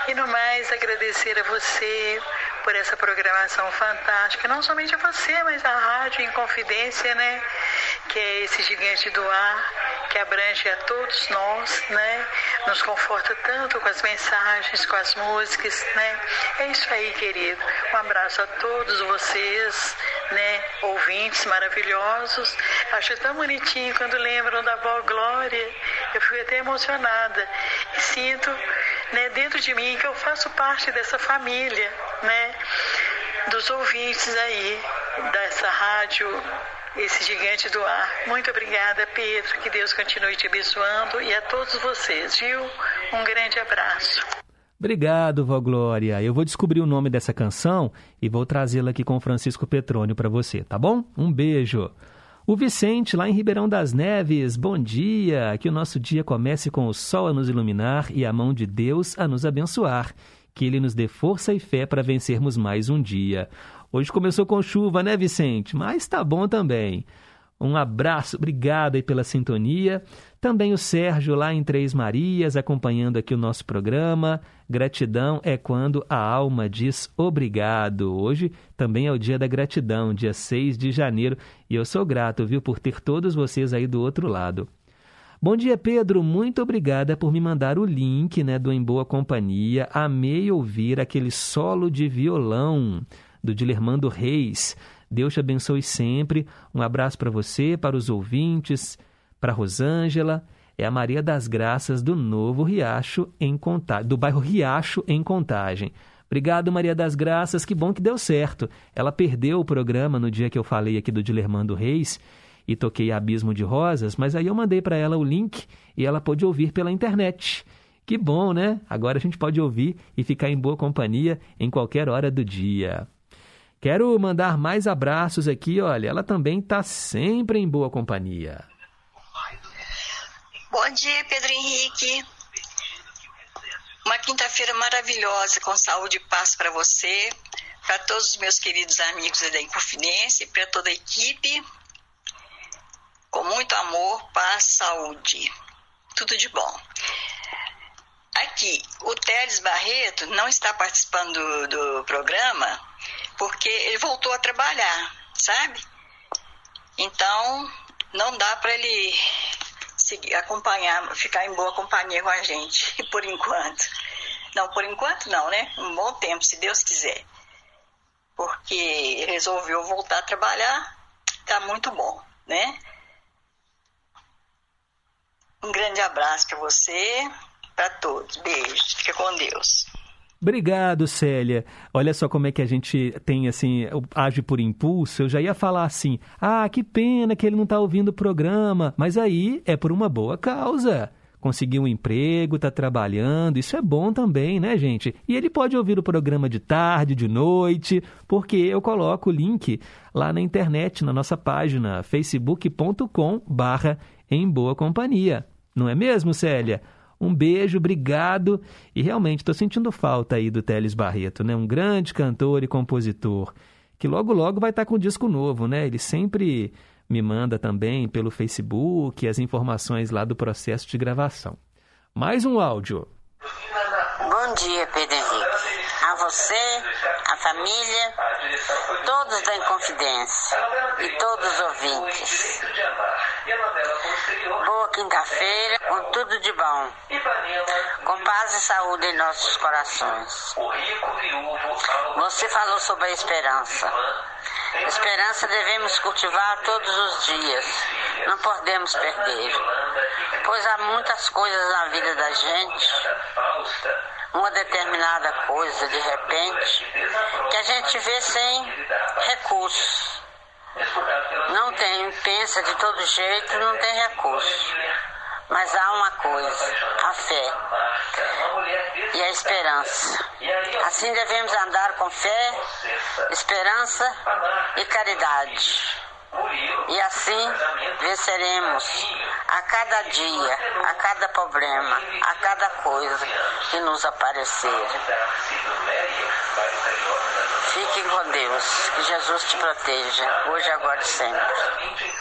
E no mais, agradecer a você por essa programação fantástica, não somente a você, mas a rádio em confidência, né? Que é esse gigante do ar, que abrange a todos nós, né? Nos conforta tanto com as mensagens, com as músicas, né? É isso aí, querido. Um abraço a todos vocês, né? Ouvintes maravilhosos. Acho tão bonitinho quando lembram da avó Glória. Eu fui até emocionada e sinto né, dentro de mim que eu faço parte dessa família, né, dos ouvintes aí dessa rádio, esse gigante do ar. Muito obrigada, Pedro. Que Deus continue te abençoando e a todos vocês, viu? Um grande abraço. Obrigado, Vó Glória. Eu vou descobrir o nome dessa canção e vou trazê-la aqui com Francisco Petrônio para você, tá bom? Um beijo. O Vicente, lá em Ribeirão das Neves, bom dia! Que o nosso dia comece com o sol a nos iluminar e a mão de Deus a nos abençoar. Que Ele nos dê força e fé para vencermos mais um dia. Hoje começou com chuva, né, Vicente? Mas tá bom também. Um abraço, obrigado aí pela sintonia. Também o Sérgio lá em Três Marias, acompanhando aqui o nosso programa. Gratidão é quando a alma diz obrigado. Hoje também é o dia da gratidão, dia 6 de janeiro, e eu sou grato, viu, por ter todos vocês aí do outro lado. Bom dia, Pedro. Muito obrigada por me mandar o link né, do Em Boa Companhia. Amei ouvir aquele solo de violão do Dilermando Reis. Deus te abençoe sempre. Um abraço para você, para os ouvintes, para Rosângela. É a Maria das Graças do Novo Riacho em Contagem, do bairro Riacho em Contagem. Obrigado, Maria das Graças. Que bom que deu certo. Ela perdeu o programa no dia que eu falei aqui do Dilermando Reis e toquei Abismo de Rosas, mas aí eu mandei para ela o link e ela pôde ouvir pela internet. Que bom, né? Agora a gente pode ouvir e ficar em boa companhia em qualquer hora do dia. Quero mandar mais abraços aqui, olha, ela também está sempre em boa companhia. Bom dia, Pedro Henrique. Uma quinta-feira maravilhosa, com saúde e paz para você, para todos os meus queridos amigos da Inconfidência para toda a equipe. Com muito amor, paz, saúde. Tudo de bom. Aqui, o Teles Barreto não está participando do, do programa porque ele voltou a trabalhar, sabe? Então, não dá para ele seguir, acompanhar, ficar em boa companhia com a gente, por enquanto. Não, por enquanto não, né? Um bom tempo, se Deus quiser. porque resolveu voltar a trabalhar, tá muito bom, né? Um grande abraço para você, para todos. Beijo. Fica com Deus. Obrigado, Célia. Olha só como é que a gente tem, assim, age por impulso. Eu já ia falar assim: ah, que pena que ele não está ouvindo o programa. Mas aí é por uma boa causa. Conseguiu um emprego, está trabalhando, isso é bom também, né, gente? E ele pode ouvir o programa de tarde, de noite, porque eu coloco o link lá na internet, na nossa página, facebook.com barra em boa companhia. Não é mesmo, Célia? Um beijo, obrigado. E realmente estou sentindo falta aí do Teles Barreto, né? Um grande cantor e compositor, que logo logo vai estar tá com um disco novo, né? Ele sempre me manda também pelo Facebook as informações lá do processo de gravação. Mais um áudio. Bom dia, Pedro Henrique. A você, a família, todos da Inconfidência e todos os ouvintes. Boa quinta-feira, com tudo de bom. Com paz e saúde em nossos corações. Você falou sobre a esperança. Esperança devemos cultivar todos os dias. Não podemos perder. Pois há muitas coisas na vida da gente, uma determinada coisa, de repente, que a gente vê sem recursos. Não tem, pensa de todo jeito, não tem recurso. Mas há uma coisa, a fé e a esperança. Assim devemos andar com fé, esperança e caridade. E assim venceremos a cada dia, a cada problema, a cada coisa que nos aparecer. Fiquem com Deus, que Jesus te proteja, hoje, agora e sempre.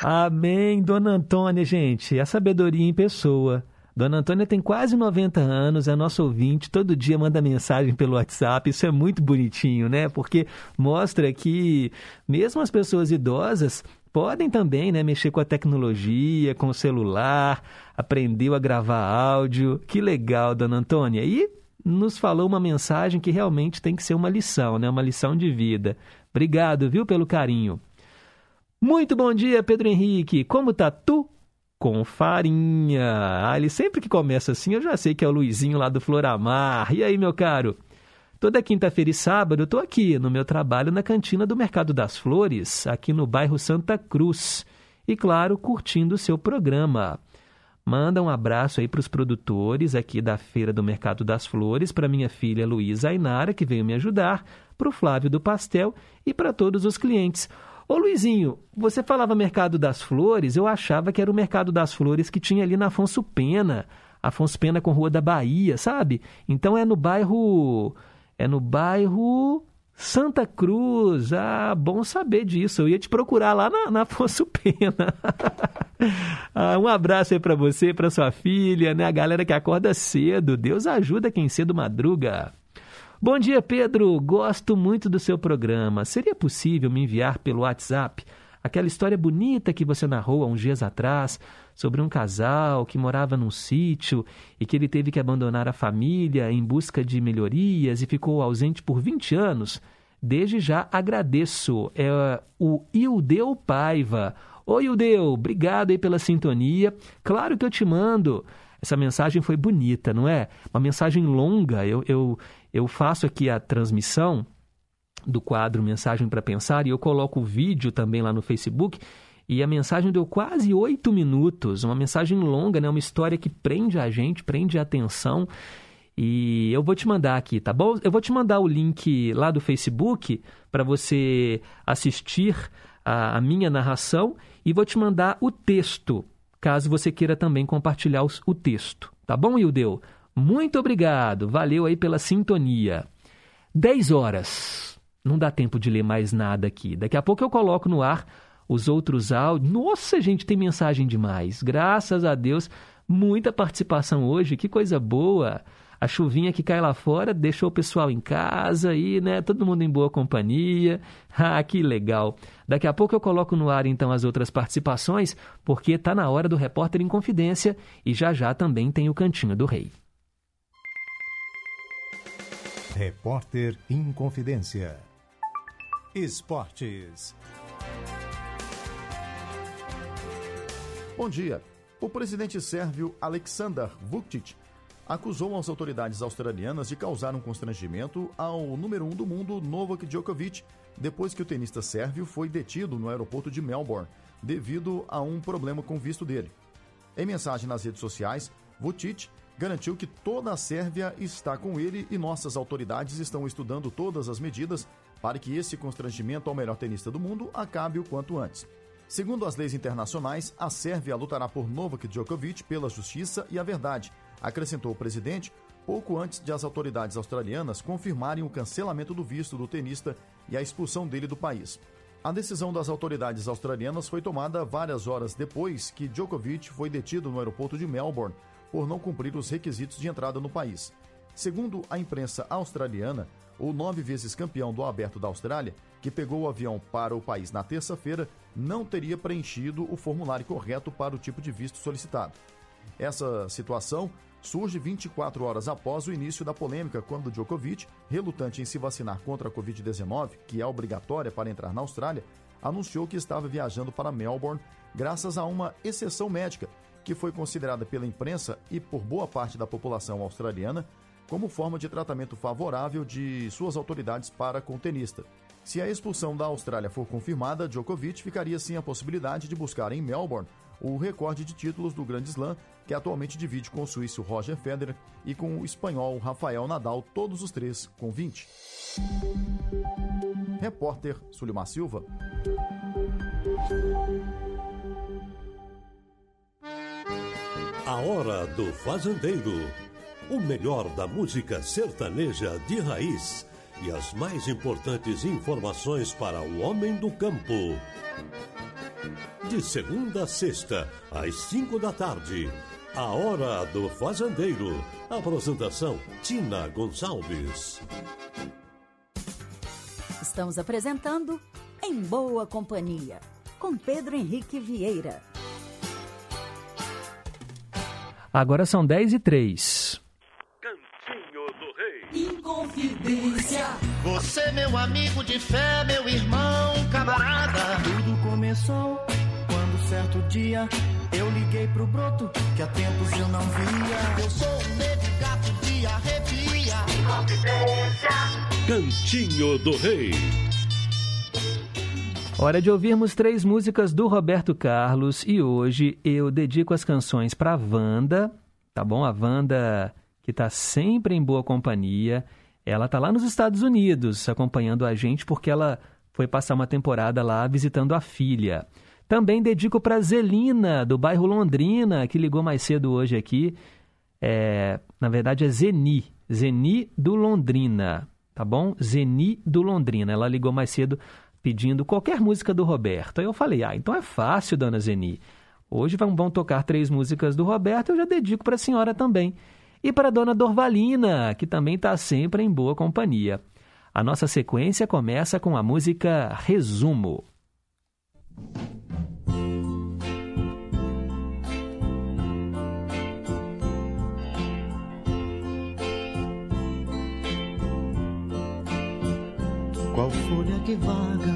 Amém, Dona Antônia, gente, a sabedoria em pessoa. Dona Antônia tem quase 90 anos, é nosso ouvinte, todo dia manda mensagem pelo WhatsApp. Isso é muito bonitinho, né? Porque mostra que mesmo as pessoas idosas podem também né, mexer com a tecnologia, com o celular, aprendeu a gravar áudio. Que legal, Dona Antônia. E nos falou uma mensagem que realmente tem que ser uma lição, né? Uma lição de vida. Obrigado, viu, pelo carinho. Muito bom dia, Pedro Henrique. Como tá tu? Com farinha. Ah, ele sempre que começa assim, eu já sei que é o Luizinho lá do Floramar. E aí, meu caro? Toda quinta-feira e sábado eu estou aqui no meu trabalho na cantina do Mercado das Flores, aqui no bairro Santa Cruz. E claro, curtindo o seu programa. Manda um abraço aí para os produtores aqui da Feira do Mercado das Flores, para minha filha Luísa Ainara, que veio me ajudar, para o Flávio do Pastel e para todos os clientes. Ô Luizinho, você falava Mercado das Flores, eu achava que era o Mercado das Flores que tinha ali na Afonso Pena. Afonso Pena com Rua da Bahia, sabe? Então é no bairro. É no bairro Santa Cruz, ah, bom saber disso. Eu ia te procurar lá na, na Afonso Pena. ah, um abraço aí para você, para sua filha, né? A galera que acorda cedo. Deus ajuda quem cedo madruga. Bom dia, Pedro. Gosto muito do seu programa. Seria possível me enviar pelo WhatsApp aquela história bonita que você narrou há uns dias atrás sobre um casal que morava num sítio e que ele teve que abandonar a família em busca de melhorias e ficou ausente por 20 anos. Desde já agradeço. É o Ildeu Paiva. Oi, Ildeu, obrigado aí pela sintonia. Claro que eu te mando. Essa mensagem foi bonita, não é? Uma mensagem longa. Eu, eu, eu faço aqui a transmissão do quadro Mensagem para Pensar e eu coloco o vídeo também lá no Facebook e a mensagem deu quase oito minutos, uma mensagem longa, né? uma história que prende a gente, prende a atenção. E eu vou te mandar aqui, tá bom? Eu vou te mandar o link lá do Facebook para você assistir a, a, minha narração e vou te mandar o texto, caso você queira também compartilhar os, o texto. Tá bom, Ildeu? Muito obrigado, valeu aí pela sintonia. 10 horas. Não dá tempo de ler mais nada aqui. Daqui a pouco eu coloco no ar os outros áudios. Nossa, gente, tem mensagem demais. Graças a Deus, muita participação hoje, que coisa boa. A chuvinha que cai lá fora deixou o pessoal em casa e, né, todo mundo em boa companhia. Ah, que legal. Daqui a pouco eu coloco no ar então as outras participações, porque está na hora do repórter em confidência e já já também tem o cantinho do rei. Repórter em confidência. Esportes. Bom dia. O presidente sérvio Aleksandar Vučić acusou as autoridades australianas de causar um constrangimento ao número um do mundo, Novak Djokovic, depois que o tenista sérvio foi detido no aeroporto de Melbourne devido a um problema com o visto dele. Em mensagem nas redes sociais, Vučić garantiu que toda a Sérvia está com ele e nossas autoridades estão estudando todas as medidas para que esse constrangimento ao melhor tenista do mundo acabe o quanto antes. Segundo as leis internacionais, a Sérvia lutará por Novak Djokovic pela justiça e a verdade, acrescentou o presidente, pouco antes de as autoridades australianas confirmarem o cancelamento do visto do tenista e a expulsão dele do país. A decisão das autoridades australianas foi tomada várias horas depois que Djokovic foi detido no aeroporto de Melbourne por não cumprir os requisitos de entrada no país. Segundo a imprensa australiana, o nove vezes campeão do Aberto da Austrália, que pegou o avião para o país na terça-feira, não teria preenchido o formulário correto para o tipo de visto solicitado. Essa situação surge 24 horas após o início da polêmica, quando Djokovic, relutante em se vacinar contra a Covid-19, que é obrigatória para entrar na Austrália, anunciou que estava viajando para Melbourne graças a uma exceção médica, que foi considerada pela imprensa e por boa parte da população australiana como forma de tratamento favorável de suas autoridades para com o tenista. Se a expulsão da Austrália for confirmada, Djokovic ficaria sem a possibilidade de buscar em Melbourne o recorde de títulos do Grande Slam, que atualmente divide com o suíço Roger Federer e com o espanhol Rafael Nadal, todos os três com 20. Repórter Sulimar Silva. A Hora do Fazendeiro. O melhor da música sertaneja de raiz e as mais importantes informações para o homem do campo. De segunda a sexta, às cinco da tarde. A Hora do Fazendeiro. Apresentação: Tina Gonçalves. Estamos apresentando Em Boa Companhia, com Pedro Henrique Vieira. Agora são 10 e 3. Cantinho do Rei. Inconfidência. Você, meu amigo de fé, meu irmão, camarada. Tudo começou quando certo dia eu liguei pro broto que há tempos eu não via. Eu sou um negro gato de arrepia. Cantinho do Rei. Hora de ouvirmos três músicas do Roberto Carlos e hoje eu dedico as canções para Wanda, tá bom? A Wanda que está sempre em boa companhia. Ela tá lá nos Estados Unidos acompanhando a gente porque ela foi passar uma temporada lá visitando a filha. Também dedico para Zelina, do bairro Londrina, que ligou mais cedo hoje aqui. É, na verdade é Zeni, Zeni do Londrina, tá bom? Zeni do Londrina. Ela ligou mais cedo pedindo qualquer música do Roberto. Aí eu falei, ah, então é fácil, dona Zeni. Hoje vão tocar três músicas do Roberto, eu já dedico para a senhora também. E para dona Dorvalina, que também está sempre em boa companhia. A nossa sequência começa com a música Resumo. Qual folha que vaga,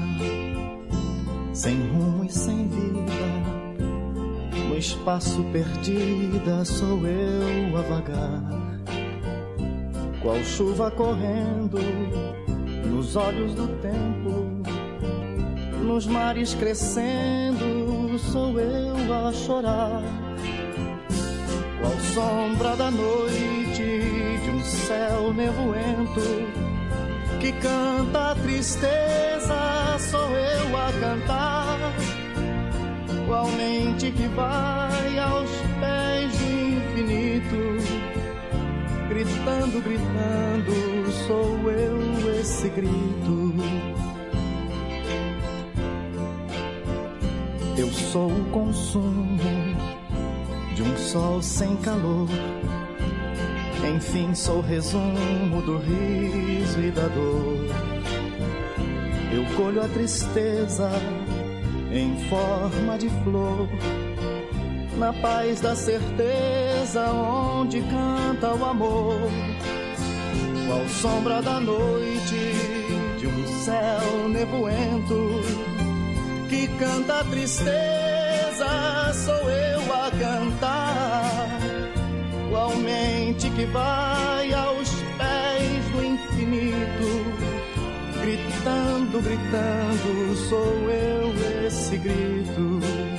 sem rumo e sem vida, espaço perdida sou eu a vagar. Qual chuva correndo nos olhos do tempo, nos mares crescendo sou eu a chorar. Qual sombra da noite de um céu nevoento que canta a tristeza, sou eu a cantar. Qual mente que vai aos pés do infinito, gritando, gritando, sou eu esse grito. Eu sou o consumo de um sol sem calor enfim, sou resumo do riso e da dor. Eu colho a tristeza em forma de flor, na paz da certeza onde canta o amor. Qual sombra da noite de um céu nevoento que canta a tristeza, sou eu a cantar. Igualmente que vai aos gritando, gritando, sou eu esse grito.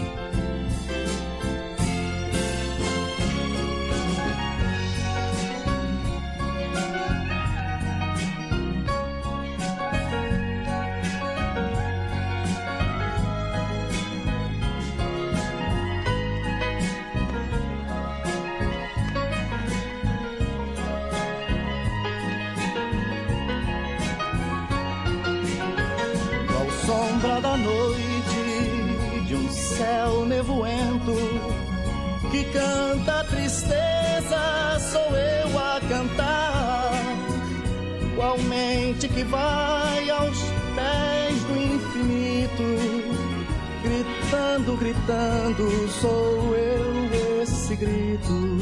Gritando, sou eu esse grito.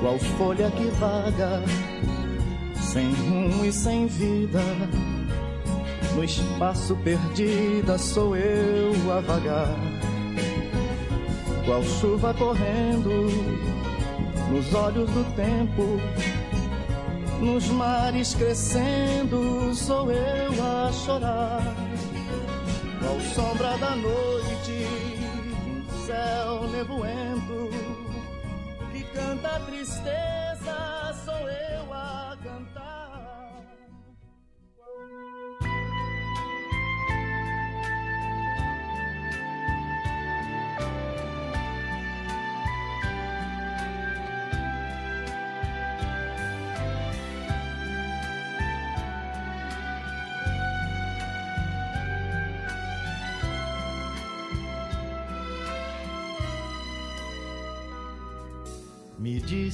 Qual folha que vaga, sem rumo e sem vida. No espaço perdida sou eu a vagar, qual chuva correndo nos olhos do tempo, nos mares crescendo sou eu a chorar, sombra da noite, um céu nevoento que canta a tristeza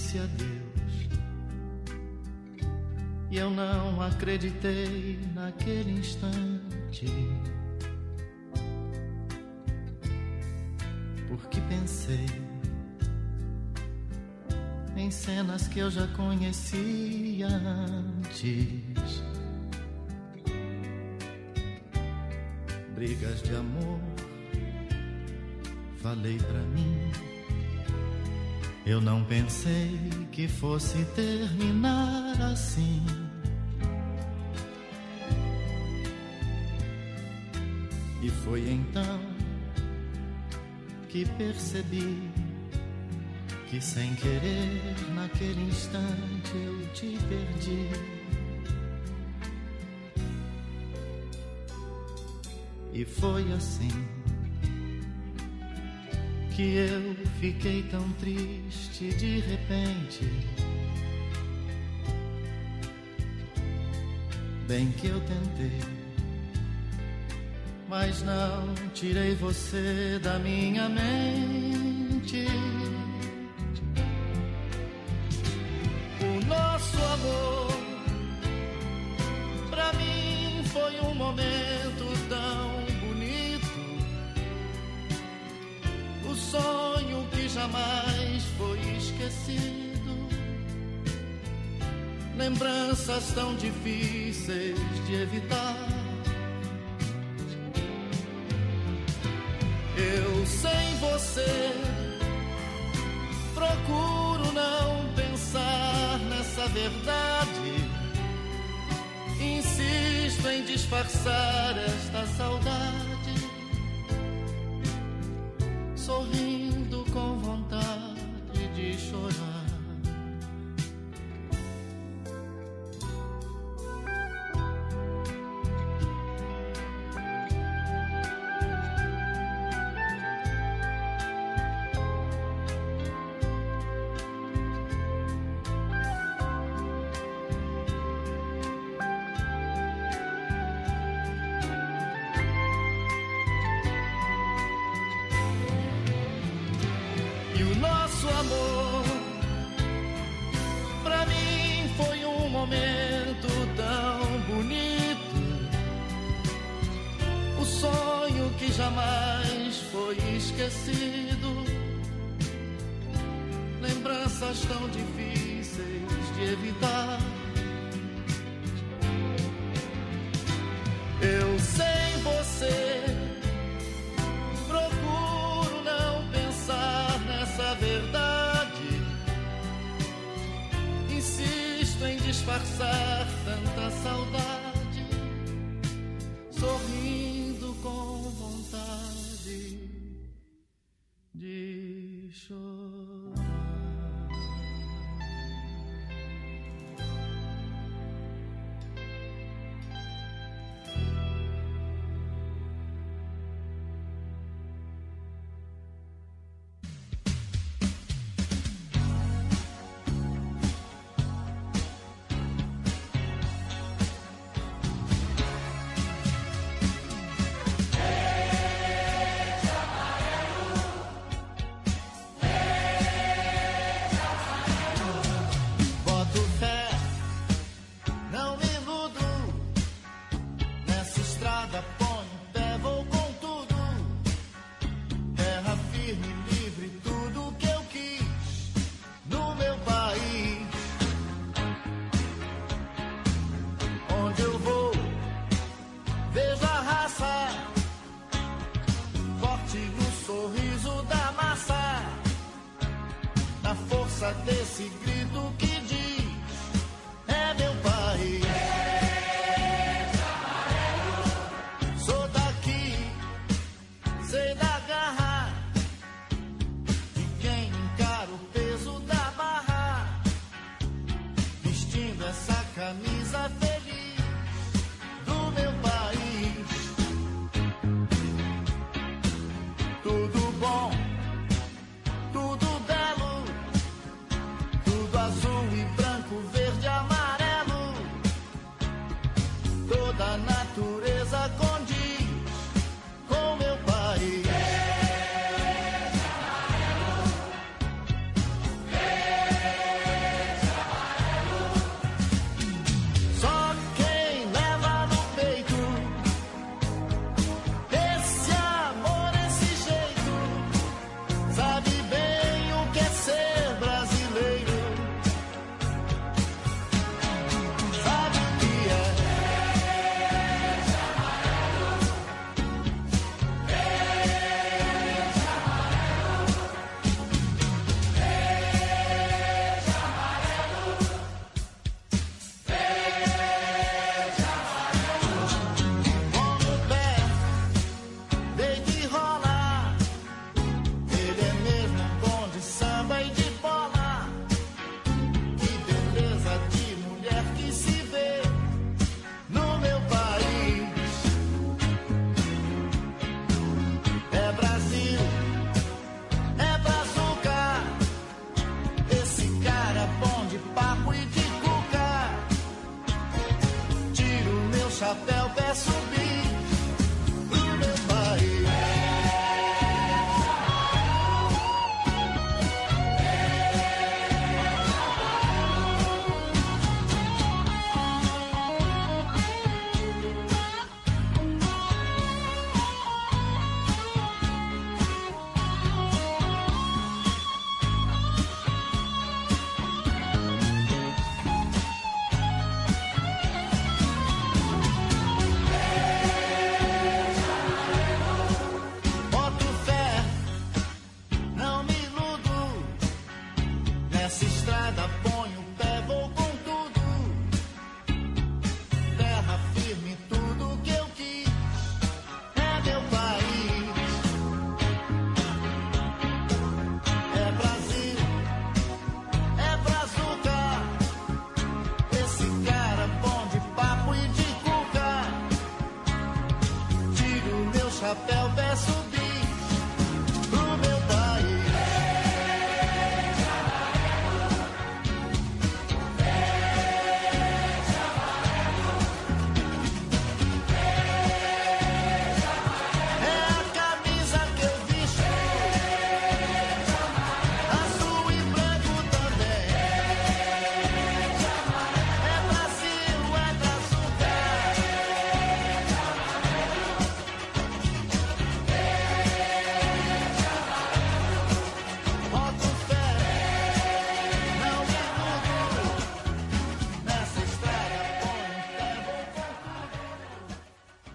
disse adeus. E eu não acreditei naquele instante. Porque pensei em cenas que eu já conhecia antes. Brigas de amor, falei pra mim eu não pensei que fosse terminar assim. E foi então que percebi que sem querer naquele instante eu te perdi. E foi assim que eu fiquei tão triste de repente. Bem que eu tentei, mas não tirei você da minha mente. O nosso amor, pra mim, foi um momento tão Sonho jamais foi esquecido. Lembranças tão difíceis de evitar. Eu sem você procuro não pensar nessa verdade. Insisto em disfarçar esta saudade. Sorrindo com vontade de chorar.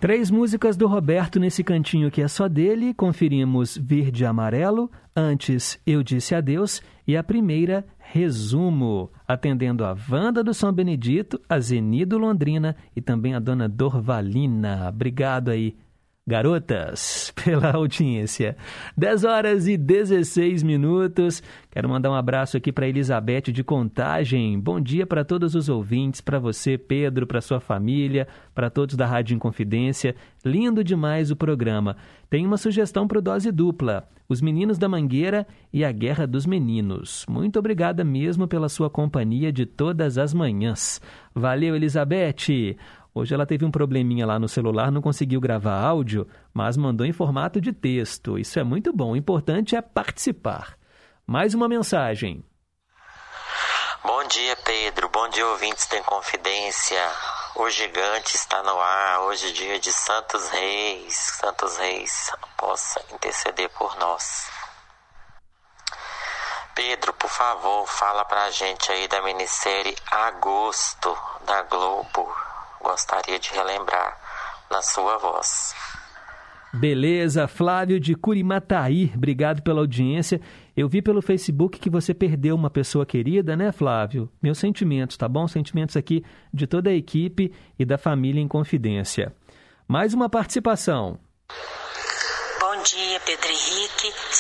Três músicas do Roberto nesse cantinho que é só dele. Conferimos Verde e Amarelo, Antes Eu Disse Adeus e a primeira, Resumo, atendendo a Wanda do São Benedito, a Zenido Londrina e também a dona Dorvalina. Obrigado aí garotas, pela audiência. 10 horas e 16 minutos. Quero mandar um abraço aqui para Elizabeth de Contagem. Bom dia para todos os ouvintes, para você, Pedro, para sua família, para todos da Rádio Inconfidência. Lindo demais o programa. Tem uma sugestão para o Dose Dupla: Os Meninos da Mangueira e a Guerra dos Meninos. Muito obrigada mesmo pela sua companhia de todas as manhãs. Valeu, Elizabeth. Hoje ela teve um probleminha lá no celular, não conseguiu gravar áudio, mas mandou em formato de texto. Isso é muito bom. O importante é participar. Mais uma mensagem. Bom dia, Pedro. Bom dia, ouvintes da Confidência. O gigante está no ar. Hoje é dia de Santos Reis. Santos Reis possa interceder por nós. Pedro, por favor, fala pra gente aí da minissérie Agosto da Globo gostaria de relembrar na sua voz. Beleza, Flávio de Curimataí, obrigado pela audiência. Eu vi pelo Facebook que você perdeu uma pessoa querida, né, Flávio? Meus sentimentos, tá bom? Sentimentos aqui de toda a equipe e da família em confidência. Mais uma participação.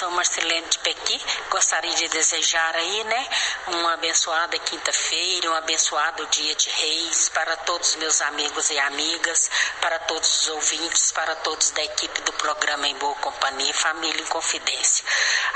Sou Marcelene de Pequi. Gostaria de desejar aí, né, uma abençoada quinta-feira, um abençoado dia de reis para todos os meus amigos e amigas, para todos os ouvintes, para todos da equipe do programa Em Boa Companhia, Família em Confidência.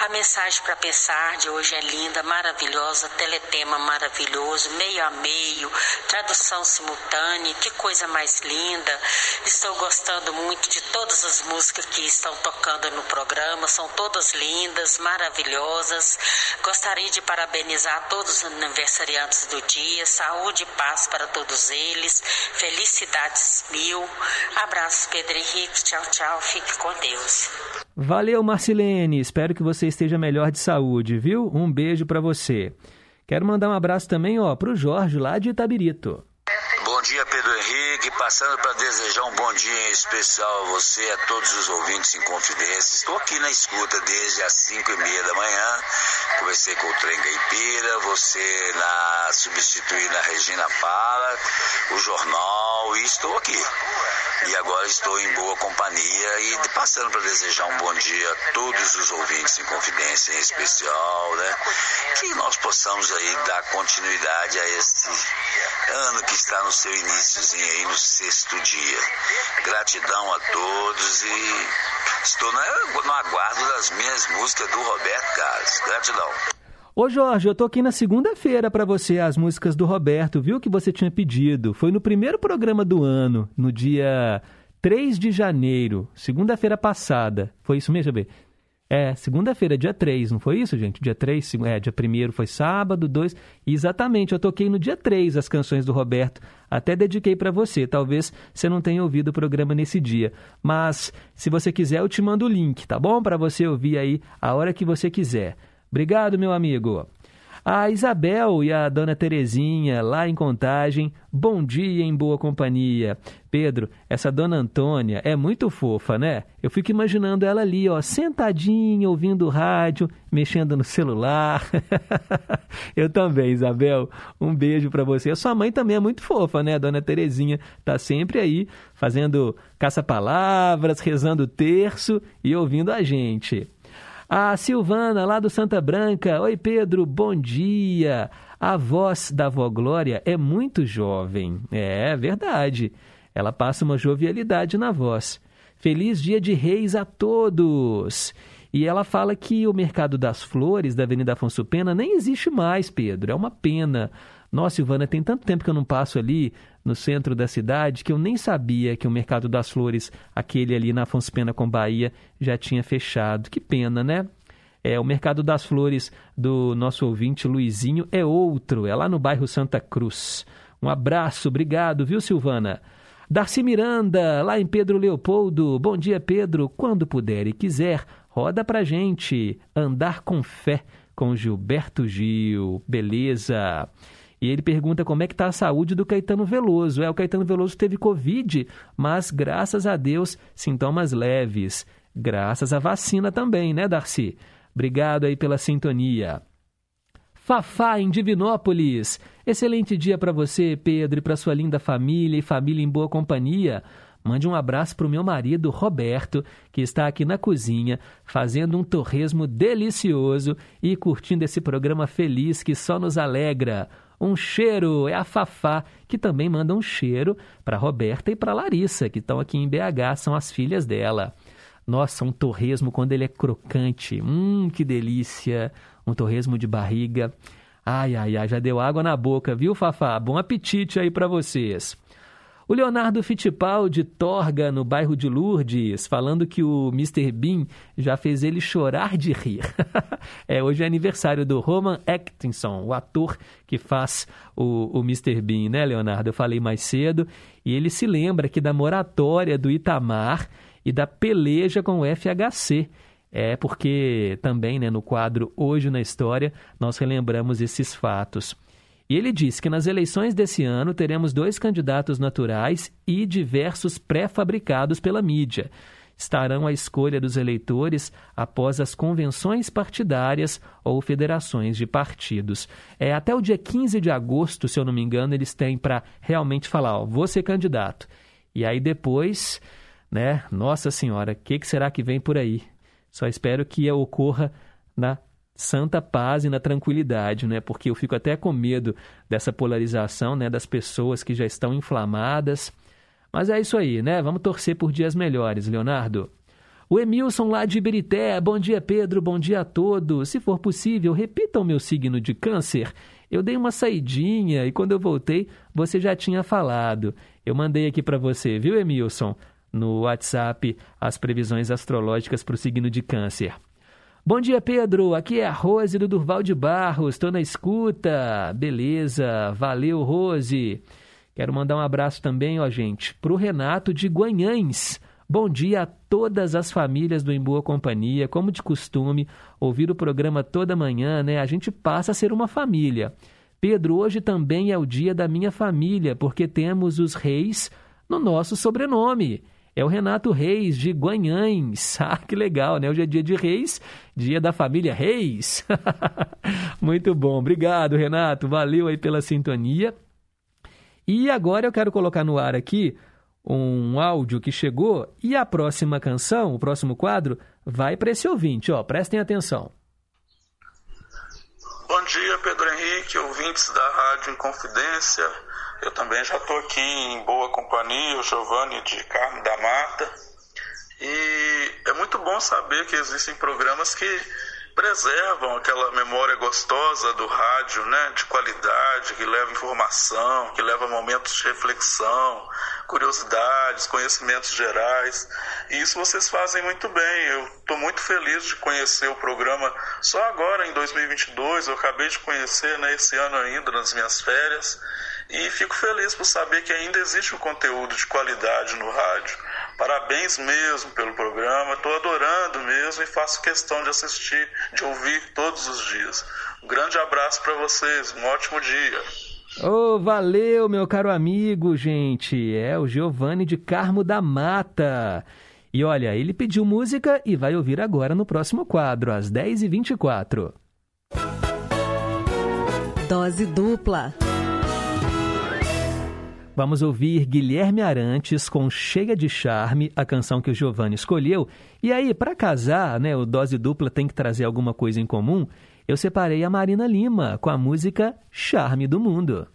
A mensagem para pensar de hoje é linda, maravilhosa, teletema maravilhoso, meio a meio, tradução simultânea, que coisa mais linda. Estou gostando muito de todas as músicas que estão tocando no programa, são todas lindas, maravilhosas. Gostaria de parabenizar todos os aniversariantes do dia, saúde e paz para todos eles, felicidades mil. Abraço, Pedro Henrique, tchau, tchau, fique com Deus. Valeu, Marcilene, espero que você esteja melhor de saúde, viu? Um beijo para você. Quero mandar um abraço também, ó, pro Jorge lá de Itabirito. Bom dia, Pedro Henrique. Passando para desejar um bom dia especial a você a todos os ouvintes em confidência. Estou aqui na escuta desde as 5 e meia da manhã. Conversei com o Trem Caipira, você na substituir na Regina Pala, o jornal, e estou aqui. E agora estou em boa companhia e passando para desejar um bom dia a todos os ouvintes em confidência, em especial, né? Que nós possamos aí dar continuidade a esse ano que está no seu iníciozinho aí, no sexto dia. Gratidão a todos e estou no aguardo das minhas músicas do Roberto Carlos. Gratidão. Ô Jorge, eu tô aqui na segunda-feira para você as músicas do Roberto, viu que você tinha pedido. Foi no primeiro programa do ano, no dia 3 de janeiro, segunda-feira passada. Foi isso mesmo? É, segunda-feira, dia 3, não foi isso, gente? Dia 3, é, dia 1 foi sábado, 2. Exatamente, eu toquei no dia 3 as canções do Roberto. Até dediquei para você. Talvez você não tenha ouvido o programa nesse dia. Mas, se você quiser, eu te mando o link, tá bom? Para você ouvir aí a hora que você quiser. Obrigado, meu amigo. A Isabel e a dona Terezinha, lá em Contagem, bom dia em boa companhia. Pedro, essa dona Antônia é muito fofa, né? Eu fico imaginando ela ali, ó, sentadinha, ouvindo rádio, mexendo no celular. Eu também, Isabel. Um beijo para você. A sua mãe também é muito fofa, né? A dona Terezinha tá sempre aí fazendo caça-palavras, rezando o terço e ouvindo a gente. A Silvana, lá do Santa Branca. Oi, Pedro, bom dia. A voz da avó Glória é muito jovem. É verdade. Ela passa uma jovialidade na voz. Feliz dia de reis a todos! E ela fala que o mercado das flores da Avenida Afonso Pena nem existe mais, Pedro. É uma pena. Nossa, Silvana, tem tanto tempo que eu não passo ali no centro da cidade que eu nem sabia que o Mercado das Flores, aquele ali na Afonso Pena com Bahia, já tinha fechado. Que pena, né? É, o Mercado das Flores do nosso ouvinte Luizinho é outro, é lá no bairro Santa Cruz. Um abraço, obrigado, viu, Silvana? Darcy Miranda, lá em Pedro Leopoldo. Bom dia, Pedro. Quando puder e quiser, roda pra gente. Andar com fé com Gilberto Gil. Beleza. E ele pergunta como é que está a saúde do Caetano Veloso. É, o Caetano Veloso teve Covid, mas graças a Deus, sintomas leves. Graças à vacina também, né, Darcy? Obrigado aí pela sintonia. Fafá, em Divinópolis. Excelente dia para você, Pedro, e para sua linda família e família em boa companhia. Mande um abraço para o meu marido, Roberto, que está aqui na cozinha, fazendo um torresmo delicioso e curtindo esse programa feliz que só nos alegra. Um cheiro, é a Fafá, que também manda um cheiro para Roberta e para Larissa, que estão aqui em BH, são as filhas dela. Nossa, um torresmo quando ele é crocante. Hum, que delícia! Um torresmo de barriga. Ai, ai, ai, já deu água na boca, viu, Fafá? Bom apetite aí para vocês. O Leonardo Fittipaldi torga no bairro de Lourdes, falando que o Mr. Bean já fez ele chorar de rir. é, hoje é aniversário do Roman Atkinson, o ator que faz o, o Mr. Bean, né, Leonardo? Eu falei mais cedo. E ele se lembra que da moratória do Itamar e da peleja com o FHC. É porque também, né, no quadro Hoje na História, nós relembramos esses fatos. E ele diz que nas eleições desse ano teremos dois candidatos naturais e diversos pré-fabricados pela mídia. Estarão à escolha dos eleitores após as convenções partidárias ou federações de partidos. É até o dia 15 de agosto, se eu não me engano, eles têm para realmente falar, ó, vou ser candidato. E aí depois, né, nossa senhora, o que, que será que vem por aí? Só espero que ocorra na santa paz e na tranquilidade, né? Porque eu fico até com medo dessa polarização, né, das pessoas que já estão inflamadas. Mas é isso aí, né? Vamos torcer por dias melhores, Leonardo. O Emilson lá de Iberité, bom dia Pedro, bom dia a todos. Se for possível, repita o meu signo de câncer. Eu dei uma saidinha e quando eu voltei, você já tinha falado. Eu mandei aqui para você, viu, Emilson? No WhatsApp, as previsões astrológicas para o signo de câncer. Bom dia, Pedro. Aqui é a Rose do Durval de Barros. Estou na escuta. Beleza. Valeu, Rose. Quero mandar um abraço também, ó, gente, para o Renato de Guanhães. Bom dia a todas as famílias do Em Boa Companhia. Como de costume, ouvir o programa toda manhã, né? A gente passa a ser uma família. Pedro, hoje também é o dia da minha família, porque temos os reis no nosso sobrenome. É o Renato Reis, de Guanhães. Ah, que legal, né? Hoje é dia de Reis, dia da família Reis. Muito bom. Obrigado, Renato. Valeu aí pela sintonia. E agora eu quero colocar no ar aqui um áudio que chegou e a próxima canção, o próximo quadro, vai para esse ouvinte, ó. Prestem atenção. Bom dia, Pedro Henrique, ouvintes da Rádio Inconfidência. Eu também já estou aqui em boa companhia, o Giovanni de Carmo da Mata. E é muito bom saber que existem programas que preservam aquela memória gostosa do rádio, né, de qualidade, que leva informação, que leva momentos de reflexão, curiosidades, conhecimentos gerais. E isso vocês fazem muito bem. Eu estou muito feliz de conhecer o programa só agora, em 2022. Eu acabei de conhecer né, esse ano ainda, nas minhas férias. E fico feliz por saber que ainda existe um conteúdo de qualidade no rádio. Parabéns mesmo pelo programa, estou adorando mesmo e faço questão de assistir, de ouvir todos os dias. Um grande abraço para vocês, um ótimo dia. Oh, valeu, meu caro amigo, gente. É o Giovanni de Carmo da Mata. E olha, ele pediu música e vai ouvir agora no próximo quadro, às 10h24. Dose dupla. Vamos ouvir Guilherme Arantes com Cheia de Charme, a canção que o Giovanni escolheu. E aí, para casar, né, o Dose Dupla tem que trazer alguma coisa em comum. Eu separei a Marina Lima com a música Charme do Mundo.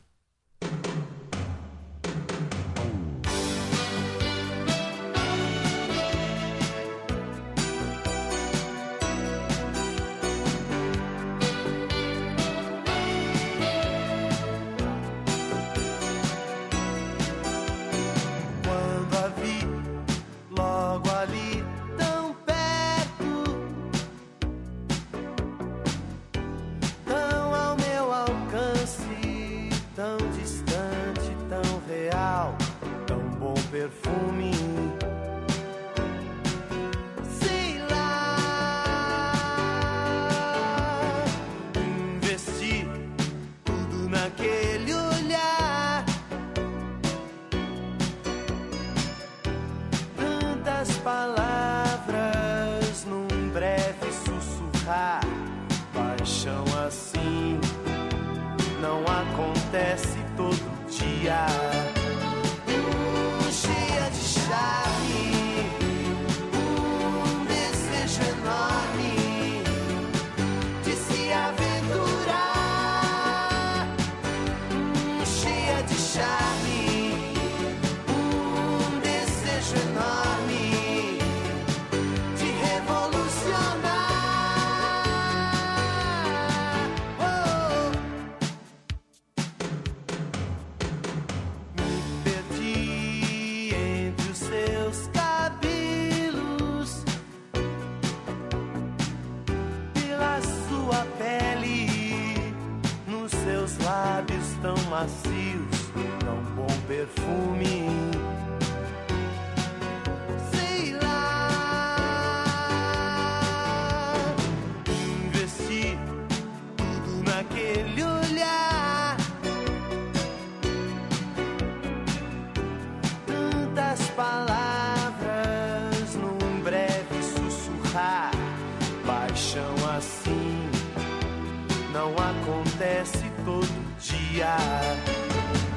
Não acontece todo dia.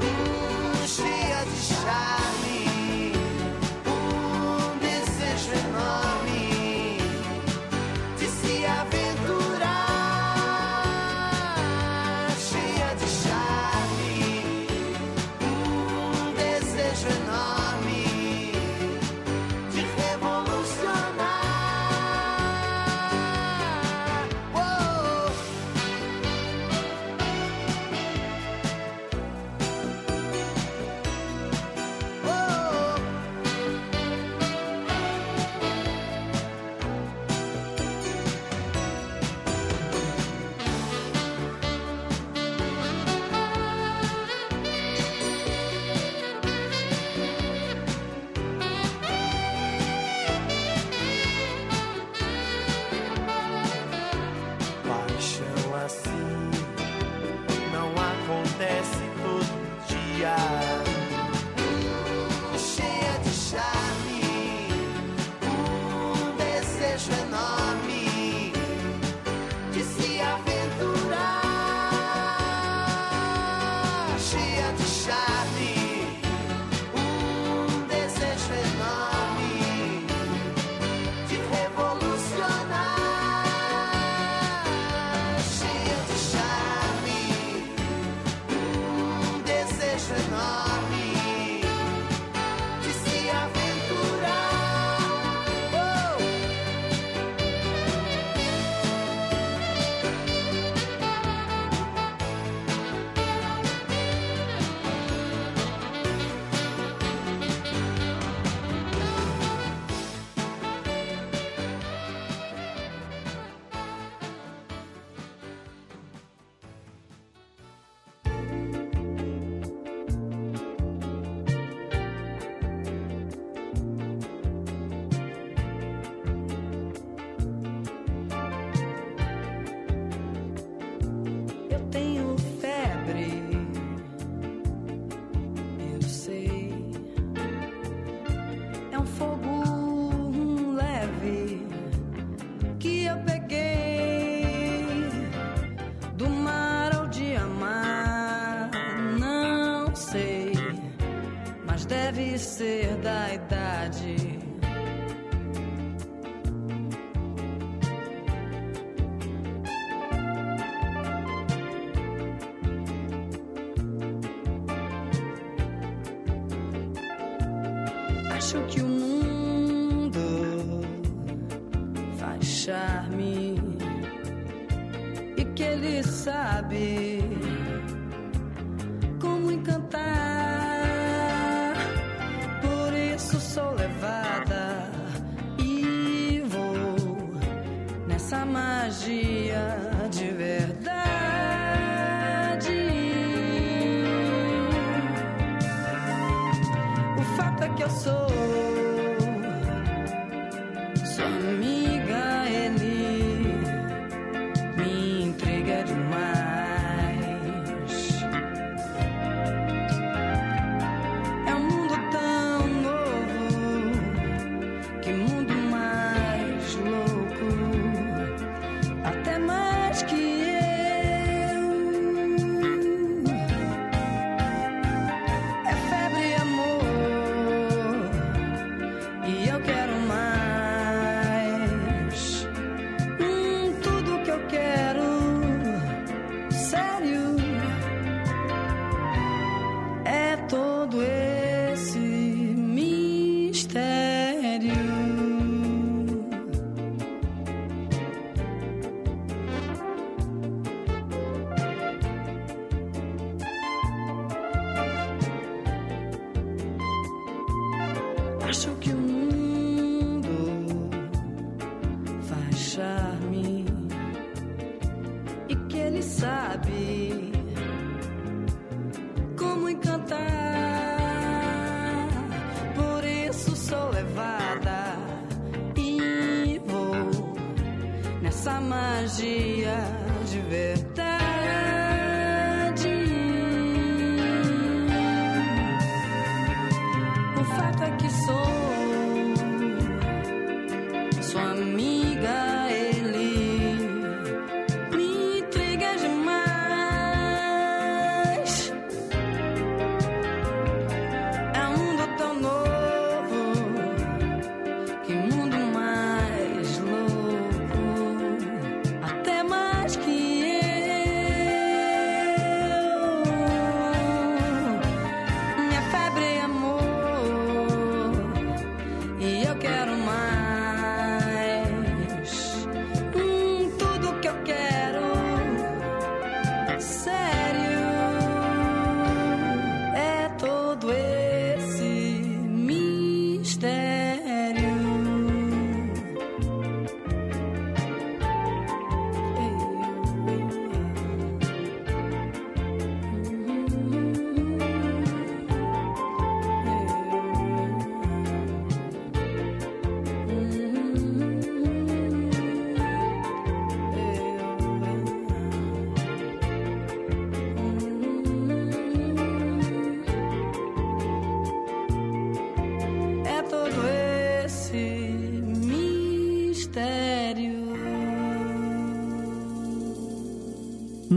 Hum, cheia de charme,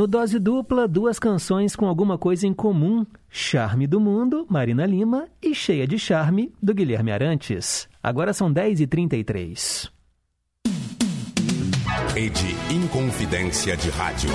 No Dose Dupla, duas canções com alguma coisa em comum: Charme do Mundo, Marina Lima, e Cheia de Charme, do Guilherme Arantes. Agora são 10h33. Rede Inconfidência de Rádio.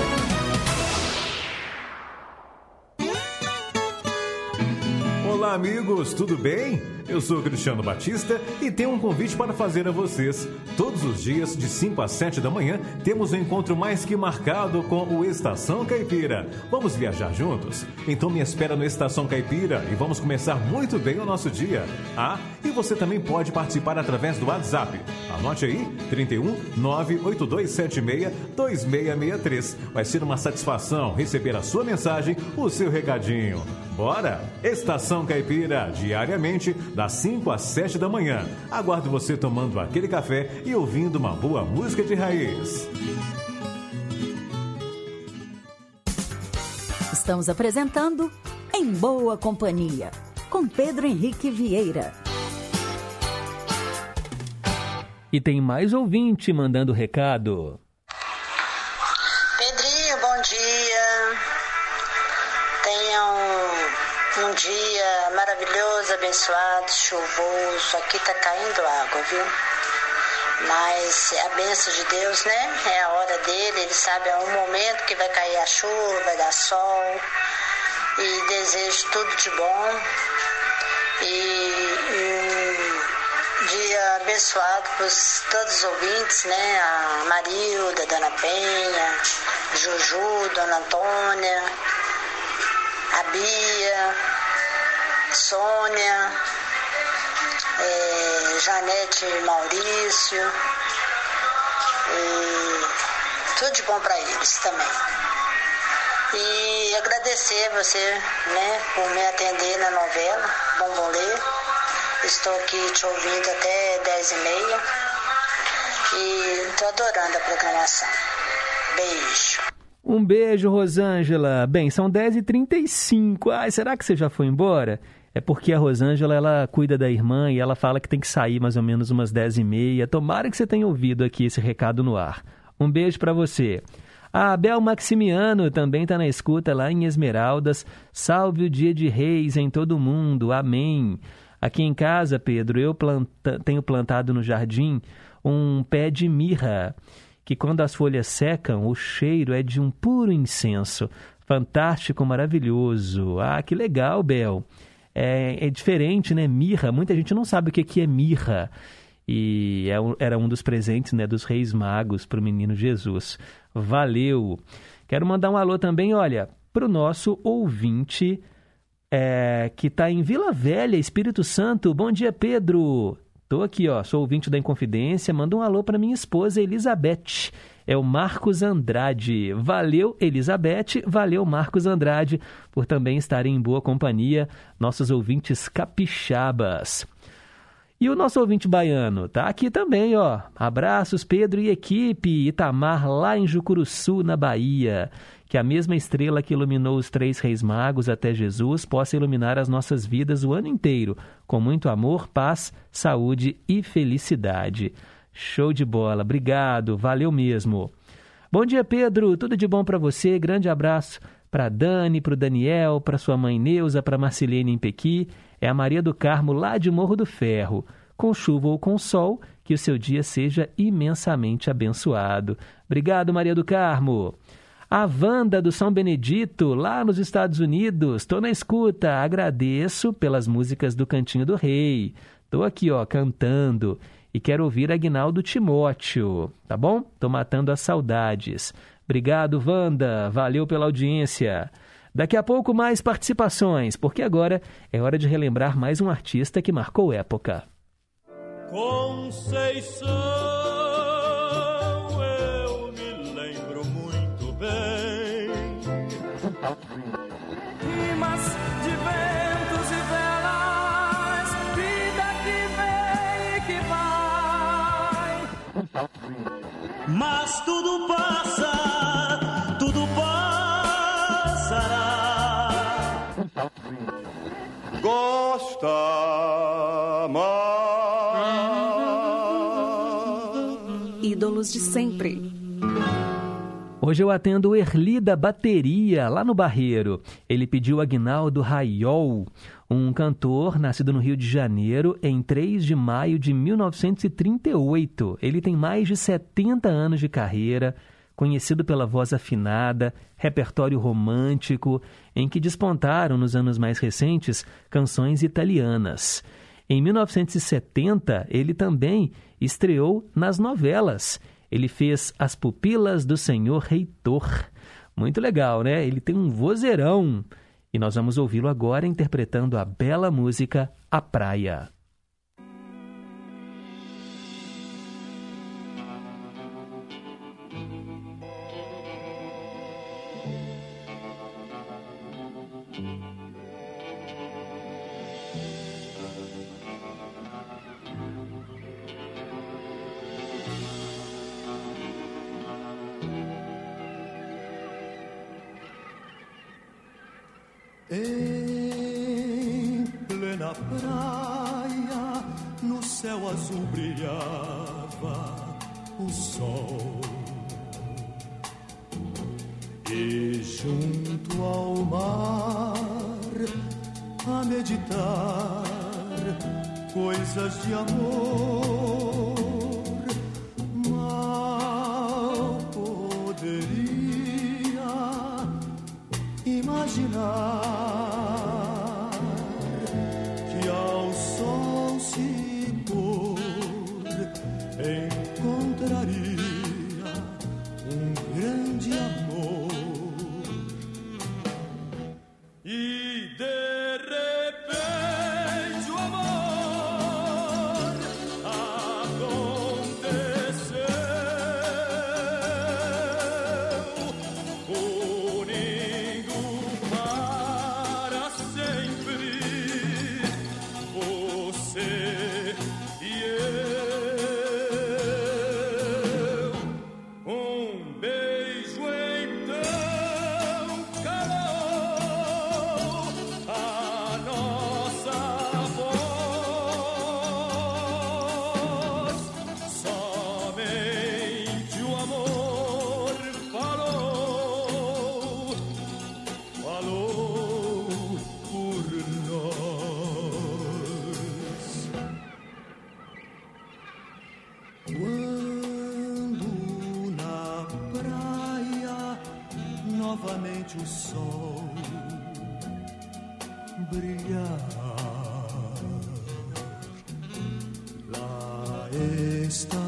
Amigos, tudo bem? Eu sou Cristiano Batista e tenho um convite para fazer a vocês. Todos os dias, de 5 às 7 da manhã, temos um encontro mais que marcado com o Estação Caipira. Vamos viajar juntos? Então me espera no Estação Caipira e vamos começar muito bem o nosso dia. Ah, e você também pode participar através do WhatsApp. Anote aí, 31 98276 2663. Vai ser uma satisfação receber a sua mensagem, o seu recadinho. Bora? Estação Caipira, diariamente, das 5 às 7 da manhã. Aguardo você tomando aquele café e ouvindo uma boa música de raiz. Estamos apresentando Em Boa Companhia, com Pedro Henrique Vieira. E tem mais ouvinte mandando recado. Maravilhoso, abençoado, chuvoso. Aqui tá caindo água, viu? Mas a bênção de Deus, né? É a hora dele, ele sabe a um momento que vai cair a chuva, vai dar sol. E desejo tudo de bom. E um dia abençoado para todos os ouvintes, né? A Marilda, Dona Penha, Juju, Dona Antônia, a Bia, Sônia, é, Janete Maurício, e tudo de bom para eles também. E agradecer a você né, por me atender na novela Bombolê. Estou aqui te ouvindo até 10 e meia e estou adorando a programação. Beijo. Um beijo, Rosângela. Bem, são 10h35. Ai, será que você já foi embora? É porque a Rosângela, ela cuida da irmã e ela fala que tem que sair mais ou menos umas 10h30. Tomara que você tenha ouvido aqui esse recado no ar. Um beijo para você. A Abel Maximiano também está na escuta lá em Esmeraldas. Salve o dia de reis em todo mundo. Amém. Aqui em casa, Pedro, eu planta... tenho plantado no jardim um pé de mirra que quando as folhas secam, o cheiro é de um puro incenso. Fantástico, maravilhoso. Ah, que legal, Bel. É, é diferente, né? Mirra. Muita gente não sabe o que, que é mirra. E é, era um dos presentes né, dos reis magos para o menino Jesus. Valeu. Quero mandar um alô também, olha, para o nosso ouvinte é, que está em Vila Velha, Espírito Santo. Bom dia, Pedro. Tô aqui, ó, sou ouvinte da Inconfidência. Manda um alô para minha esposa Elizabeth. É o Marcos Andrade. Valeu, Elizabeth. Valeu, Marcos Andrade, por também estarem em boa companhia, nossos ouvintes capixabas. E o nosso ouvinte baiano tá aqui também, ó. Abraços, Pedro e equipe. Itamar, lá em Jucuruçu, na Bahia. Que a mesma estrela que iluminou os três reis magos até Jesus possa iluminar as nossas vidas o ano inteiro, com muito amor, paz, saúde e felicidade. Show de bola, obrigado, valeu mesmo. Bom dia, Pedro, tudo de bom para você, grande abraço para Dani, para o Daniel, para sua mãe Neuza, para Marcelene em Pequi. É a Maria do Carmo, lá de Morro do Ferro. Com chuva ou com sol, que o seu dia seja imensamente abençoado. Obrigado, Maria do Carmo. A Wanda do São Benedito, lá nos Estados Unidos. Estou na escuta. Agradeço pelas músicas do Cantinho do Rei. Estou aqui, ó, cantando. E quero ouvir Agnaldo Timóteo, tá bom? Tô matando as saudades. Obrigado, Wanda. Valeu pela audiência. Daqui a pouco mais participações, porque agora é hora de relembrar mais um artista que marcou época. Conceição, eu me lembro muito bem. Mas tudo passa, tudo passará. Gosta Ídolos de sempre. Hoje eu atendo o Erli da Bateria, lá no Barreiro. Ele pediu Agnaldo Raiol, um cantor nascido no Rio de Janeiro em 3 de maio de 1938. Ele tem mais de 70 anos de carreira, conhecido pela voz afinada, repertório romântico, em que despontaram nos anos mais recentes canções italianas. Em 1970, ele também estreou nas novelas. Ele fez As Pupilas do Senhor Reitor. Muito legal, né? Ele tem um vozeirão. E nós vamos ouvi-lo agora interpretando a bela música A Praia. Em plena praia, no céu azul brilhava o sol. E junto ao mar, a meditar coisas de amor, mal poderia imaginar novamente o sol brilhar, lá estarei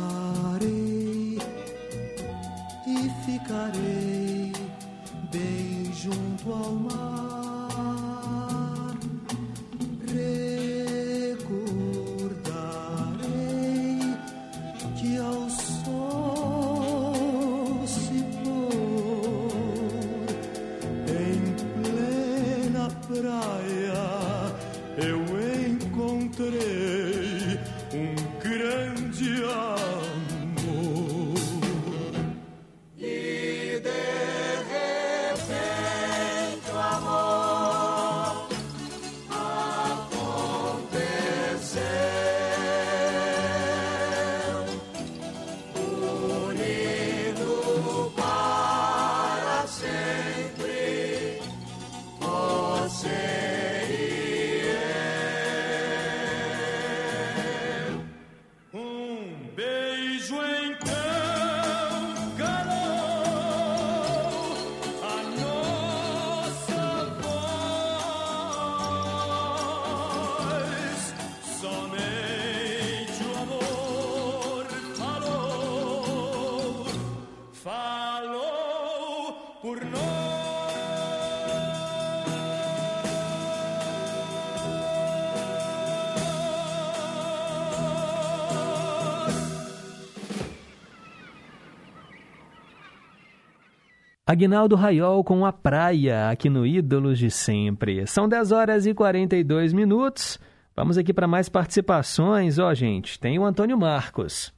Agnaldo Raiol com a praia aqui no Ídolos de Sempre. São 10 horas e 42 minutos. Vamos aqui para mais participações. Ó, gente, tem o Antônio Marcos.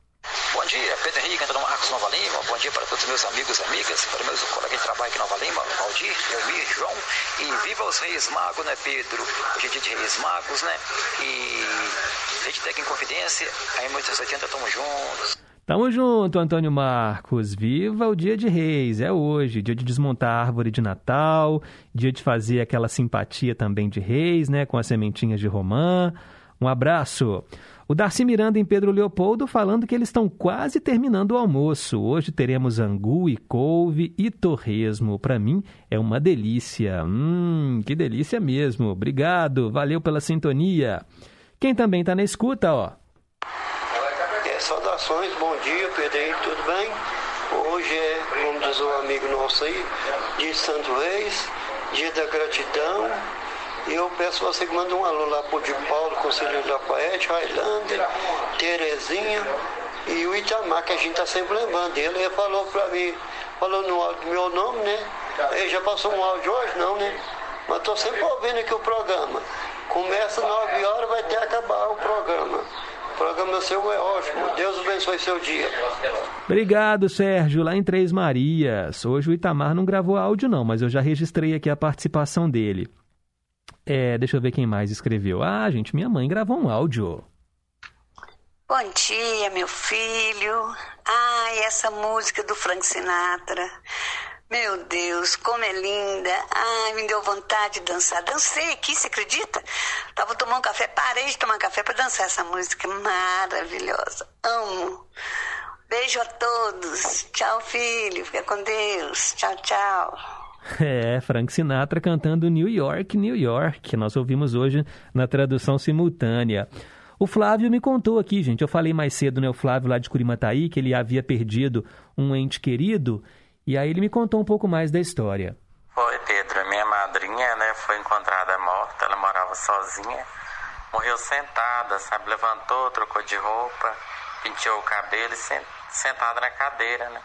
Bom dia, Pedro Henrique, Antônio Marcos Nova Lima. Bom dia para todos os meus amigos e amigas, para meus colegas de trabalho aqui em Nova Lima, Valdir, Elmir, João. E viva os Reis Magos, né, Pedro? Hoje é dia de Reis Magos, né? E Rede Tec em Confidência, aí em 1880 estamos juntos. Tamo junto, Antônio Marcos. Viva o dia de reis, é hoje. Dia de desmontar a árvore de Natal, dia de fazer aquela simpatia também de reis, né? Com as sementinhas de romã. Um abraço. O Darcy Miranda em Pedro Leopoldo falando que eles estão quase terminando o almoço. Hoje teremos angu e couve e torresmo. Para mim é uma delícia. Hum, que delícia mesmo. Obrigado, valeu pela sintonia. Quem também está na escuta, ó. Saudações, bom dia, Pedrinho, tudo bem? Hoje é, como diz um amigo nosso aí, dia de Santo Reis, dia da gratidão. E eu peço você que mande um alô lá pro de Paulo, Conselheiro Lafayette, Highlander, Terezinha e o Itamar, que a gente tá sempre lembrando dele. Ele falou pra mim, falou no áudio meu nome, né? Ele já passou um áudio hoje, não, né? Mas tô sempre ouvindo aqui o programa. Começa 9 horas, vai até acabar o programa. O programa seu é ótimo. Deus abençoe seu dia. Obrigado, Sérgio, lá em Três Marias. Hoje o Itamar não gravou áudio, não, mas eu já registrei aqui a participação dele. É, deixa eu ver quem mais escreveu. Ah, gente, minha mãe gravou um áudio. Bom dia, meu filho. Ai, essa música do Frank Sinatra. Meu Deus, como é linda. Ai, me deu vontade de dançar. Dancei aqui, você acredita? Tava tomando café, parei de tomar café para dançar essa música maravilhosa. Amo. Beijo a todos. Tchau, filho. Fica com Deus. Tchau, tchau. É, Frank Sinatra cantando New York, New York, que nós ouvimos hoje na tradução simultânea. O Flávio me contou aqui, gente, eu falei mais cedo, né, o Flávio lá de Curimataí, que ele havia perdido um ente querido, e aí ele me contou um pouco mais da história. Foi, Pedro, minha madrinha, né, foi encontrada morta, ela morava sozinha, morreu sentada, sabe, levantou, trocou de roupa, penteou o cabelo e sen- sentada na cadeira, né.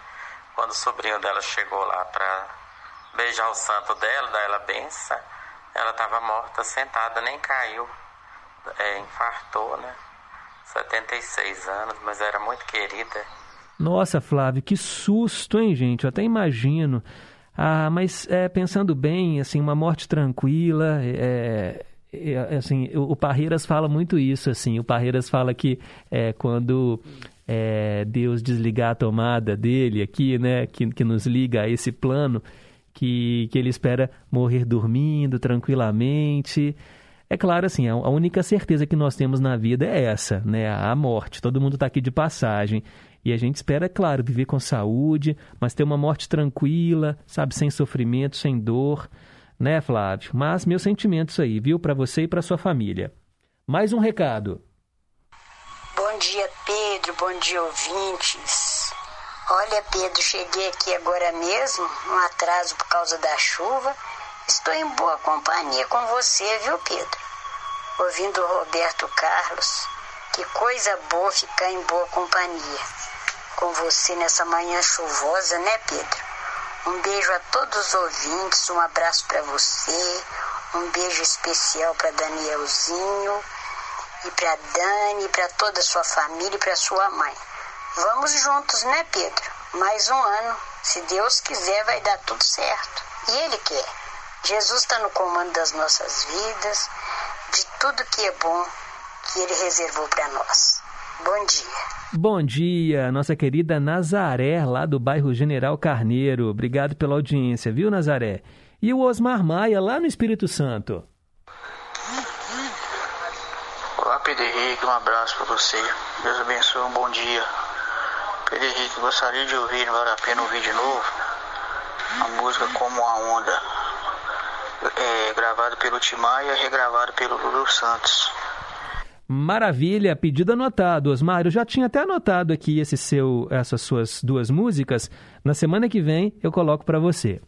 Quando o sobrinho dela chegou lá pra beijar o santo dela, dar ela benção, ela estava morta, sentada, nem caiu, é, infartou, né, 76 anos, mas era muito querida. Nossa, Flávio, que susto, hein, gente? Eu até imagino. Ah, mas é, pensando bem, assim, uma morte tranquila, é, é, assim, o, Parreiras fala muito isso, assim, o Parreiras fala que é, quando é, Deus desligar a tomada dele aqui, né, que, que nos liga a esse plano, que, que ele espera morrer dormindo tranquilamente. É claro, assim, a única certeza que nós temos na vida é essa, né? A morte. Todo mundo está aqui de passagem. E a gente espera, é claro, viver com saúde, mas ter uma morte tranquila, sabe, sem sofrimento, sem dor, né, Flávio? Mas meus sentimentos aí, viu, para você e para sua família. Mais um recado. Bom dia, Pedro. Bom dia, ouvintes. Olha, Pedro, cheguei aqui agora mesmo, um atraso por causa da chuva. Estou em boa companhia com você, viu, Pedro? Ouvindo o Roberto Carlos. Que coisa boa ficar em boa companhia. Com você nessa manhã chuvosa, né, Pedro? Um beijo a todos os ouvintes, um abraço para você, um beijo especial para Danielzinho e para Dani, para toda a sua família e para sua mãe. Vamos juntos, né, Pedro? Mais um ano. Se Deus quiser, vai dar tudo certo. E Ele quer. Jesus está no comando das nossas vidas, de tudo que é bom que Ele reservou para nós. Bom dia. Bom dia, nossa querida Nazaré, lá do bairro General Carneiro. Obrigado pela audiência, viu, Nazaré? E o Osmar Maia, lá no Espírito Santo. Olá, Pedro Henrique, um abraço para você. Deus abençoe, um bom dia. Pedro Henrique, gostaria de ouvir, não vale a pena ouvir de novo, a música Como a Onda, é, gravada pelo Timaya e regravada pelo Lulu Santos. Maravilha, pedido anotado, Osmar. Eu já tinha até anotado aqui esse seu, essas suas duas músicas. Na semana que vem eu coloco para você.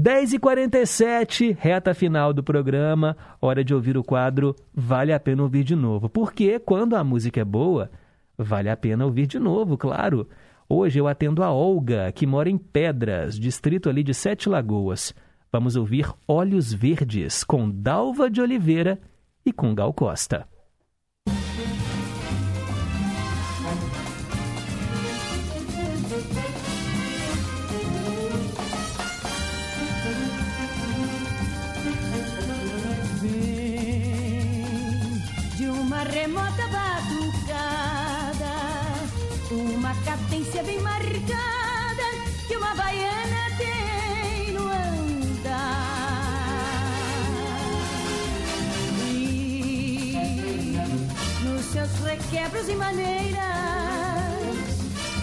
10h47, reta final do programa. Hora de ouvir o quadro Vale a Pena Ouvir de Novo. Porque quando a música é boa, vale a pena ouvir de novo, claro. Hoje eu atendo a Olga, que mora em Pedras, distrito ali de Sete Lagoas. Vamos ouvir Olhos Verdes com Dalva de Oliveira e com Gal Costa. Cadência bem marcada que uma baiana tem no andar. E nos seus requebros e maneiras,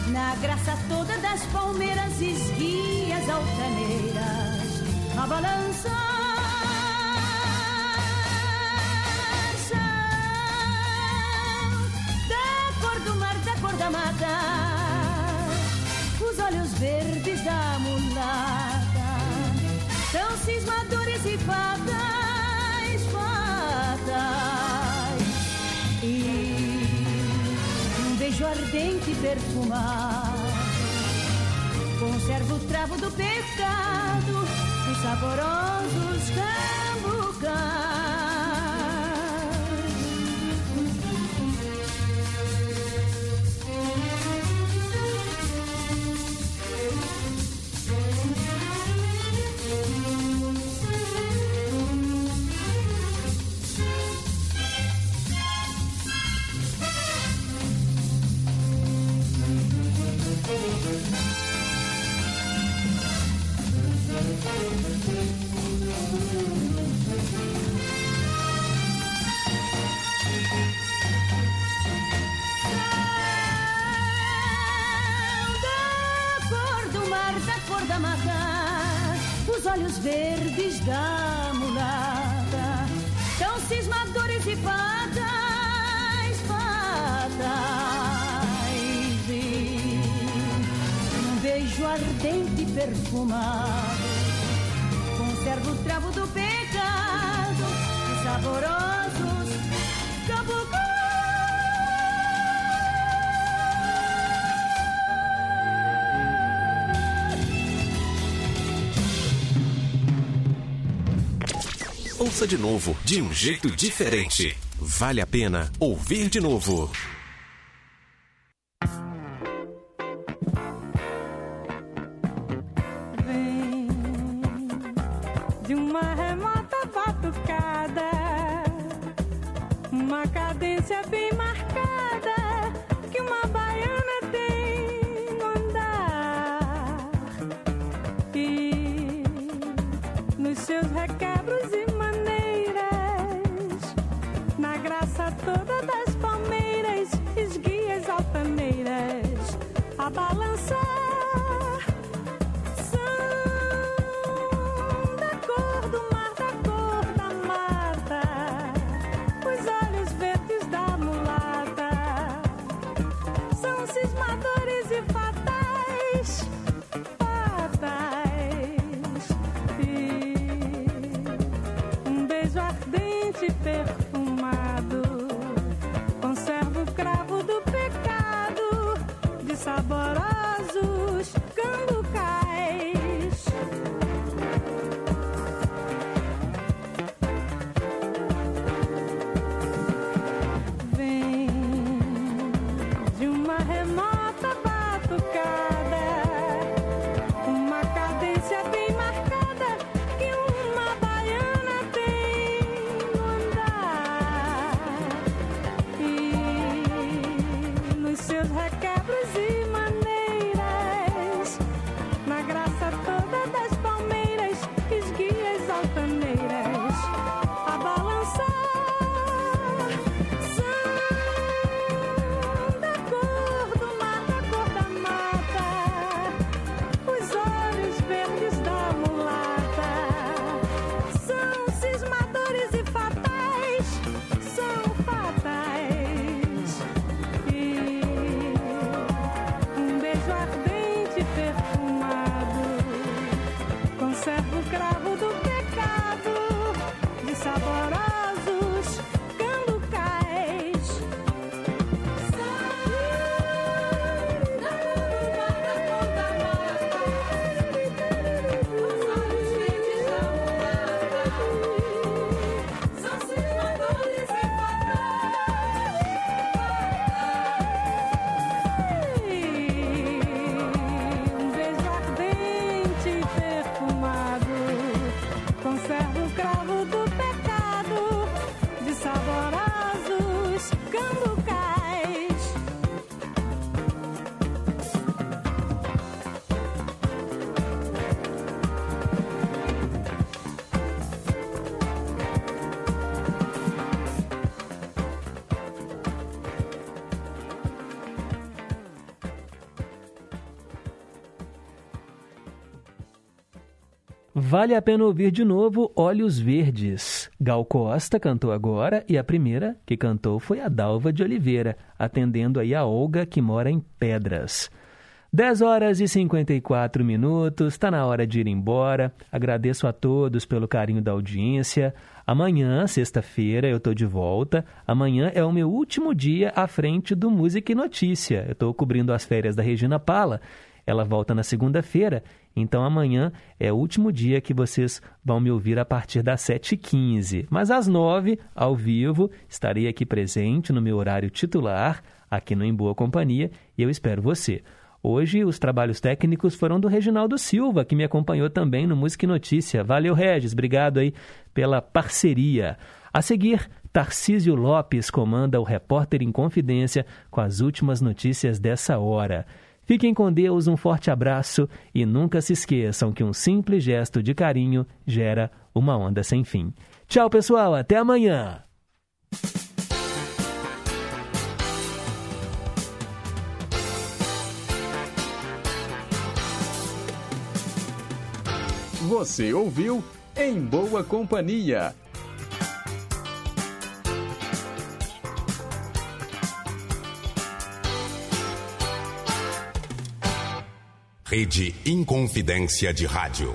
na graça toda das palmeiras, esguias altaneiras, a balançar. Da cor do mar, da cor da mata, os olhos verdes da mulata são cismadores e fatais, fatais. E um beijo ardente e perfumado conserva o travo do pecado e saborosos cambucais. Os olhos verdes da mulata são cismadores e fatais, fatais. E um beijo ardente e perfumado conserva o travo do pecado saborosos cabucais. Ouça de novo, de um jeito diferente. Vale a pena ouvir de novo. Vale a pena ouvir de novo Olhos Verdes. Gal Costa cantou agora e a primeira que cantou foi a Dalva de Oliveira, atendendo aí a Olga que mora em Pedras. 10 horas e 54 minutos, está na hora de ir embora. Agradeço a todos pelo carinho da audiência. Amanhã, sexta-feira, eu estou de volta. Amanhã é o meu último dia à frente do Música e Notícia. Eu estou cobrindo as férias da Regina Pala. Ela volta na segunda-feira, então amanhã é o último dia que vocês vão me ouvir a partir das 7h15. Mas às 9 ao vivo, estarei aqui presente no meu horário titular, aqui no Em Boa Companhia, e eu espero você. Hoje, os trabalhos técnicos foram do Reginaldo Silva, que me acompanhou também no Música e Notícia. Valeu, Regis. Obrigado aí pela parceria. A seguir, Tarcísio Lopes comanda o Repórter em Confidência com as últimas notícias dessa hora. Fiquem com Deus, um forte abraço e nunca se esqueçam que um simples gesto de carinho gera uma onda sem fim. Tchau, pessoal. Até amanhã. Você ouviu Em Boa Companhia. Rede Inconfidência de Rádio.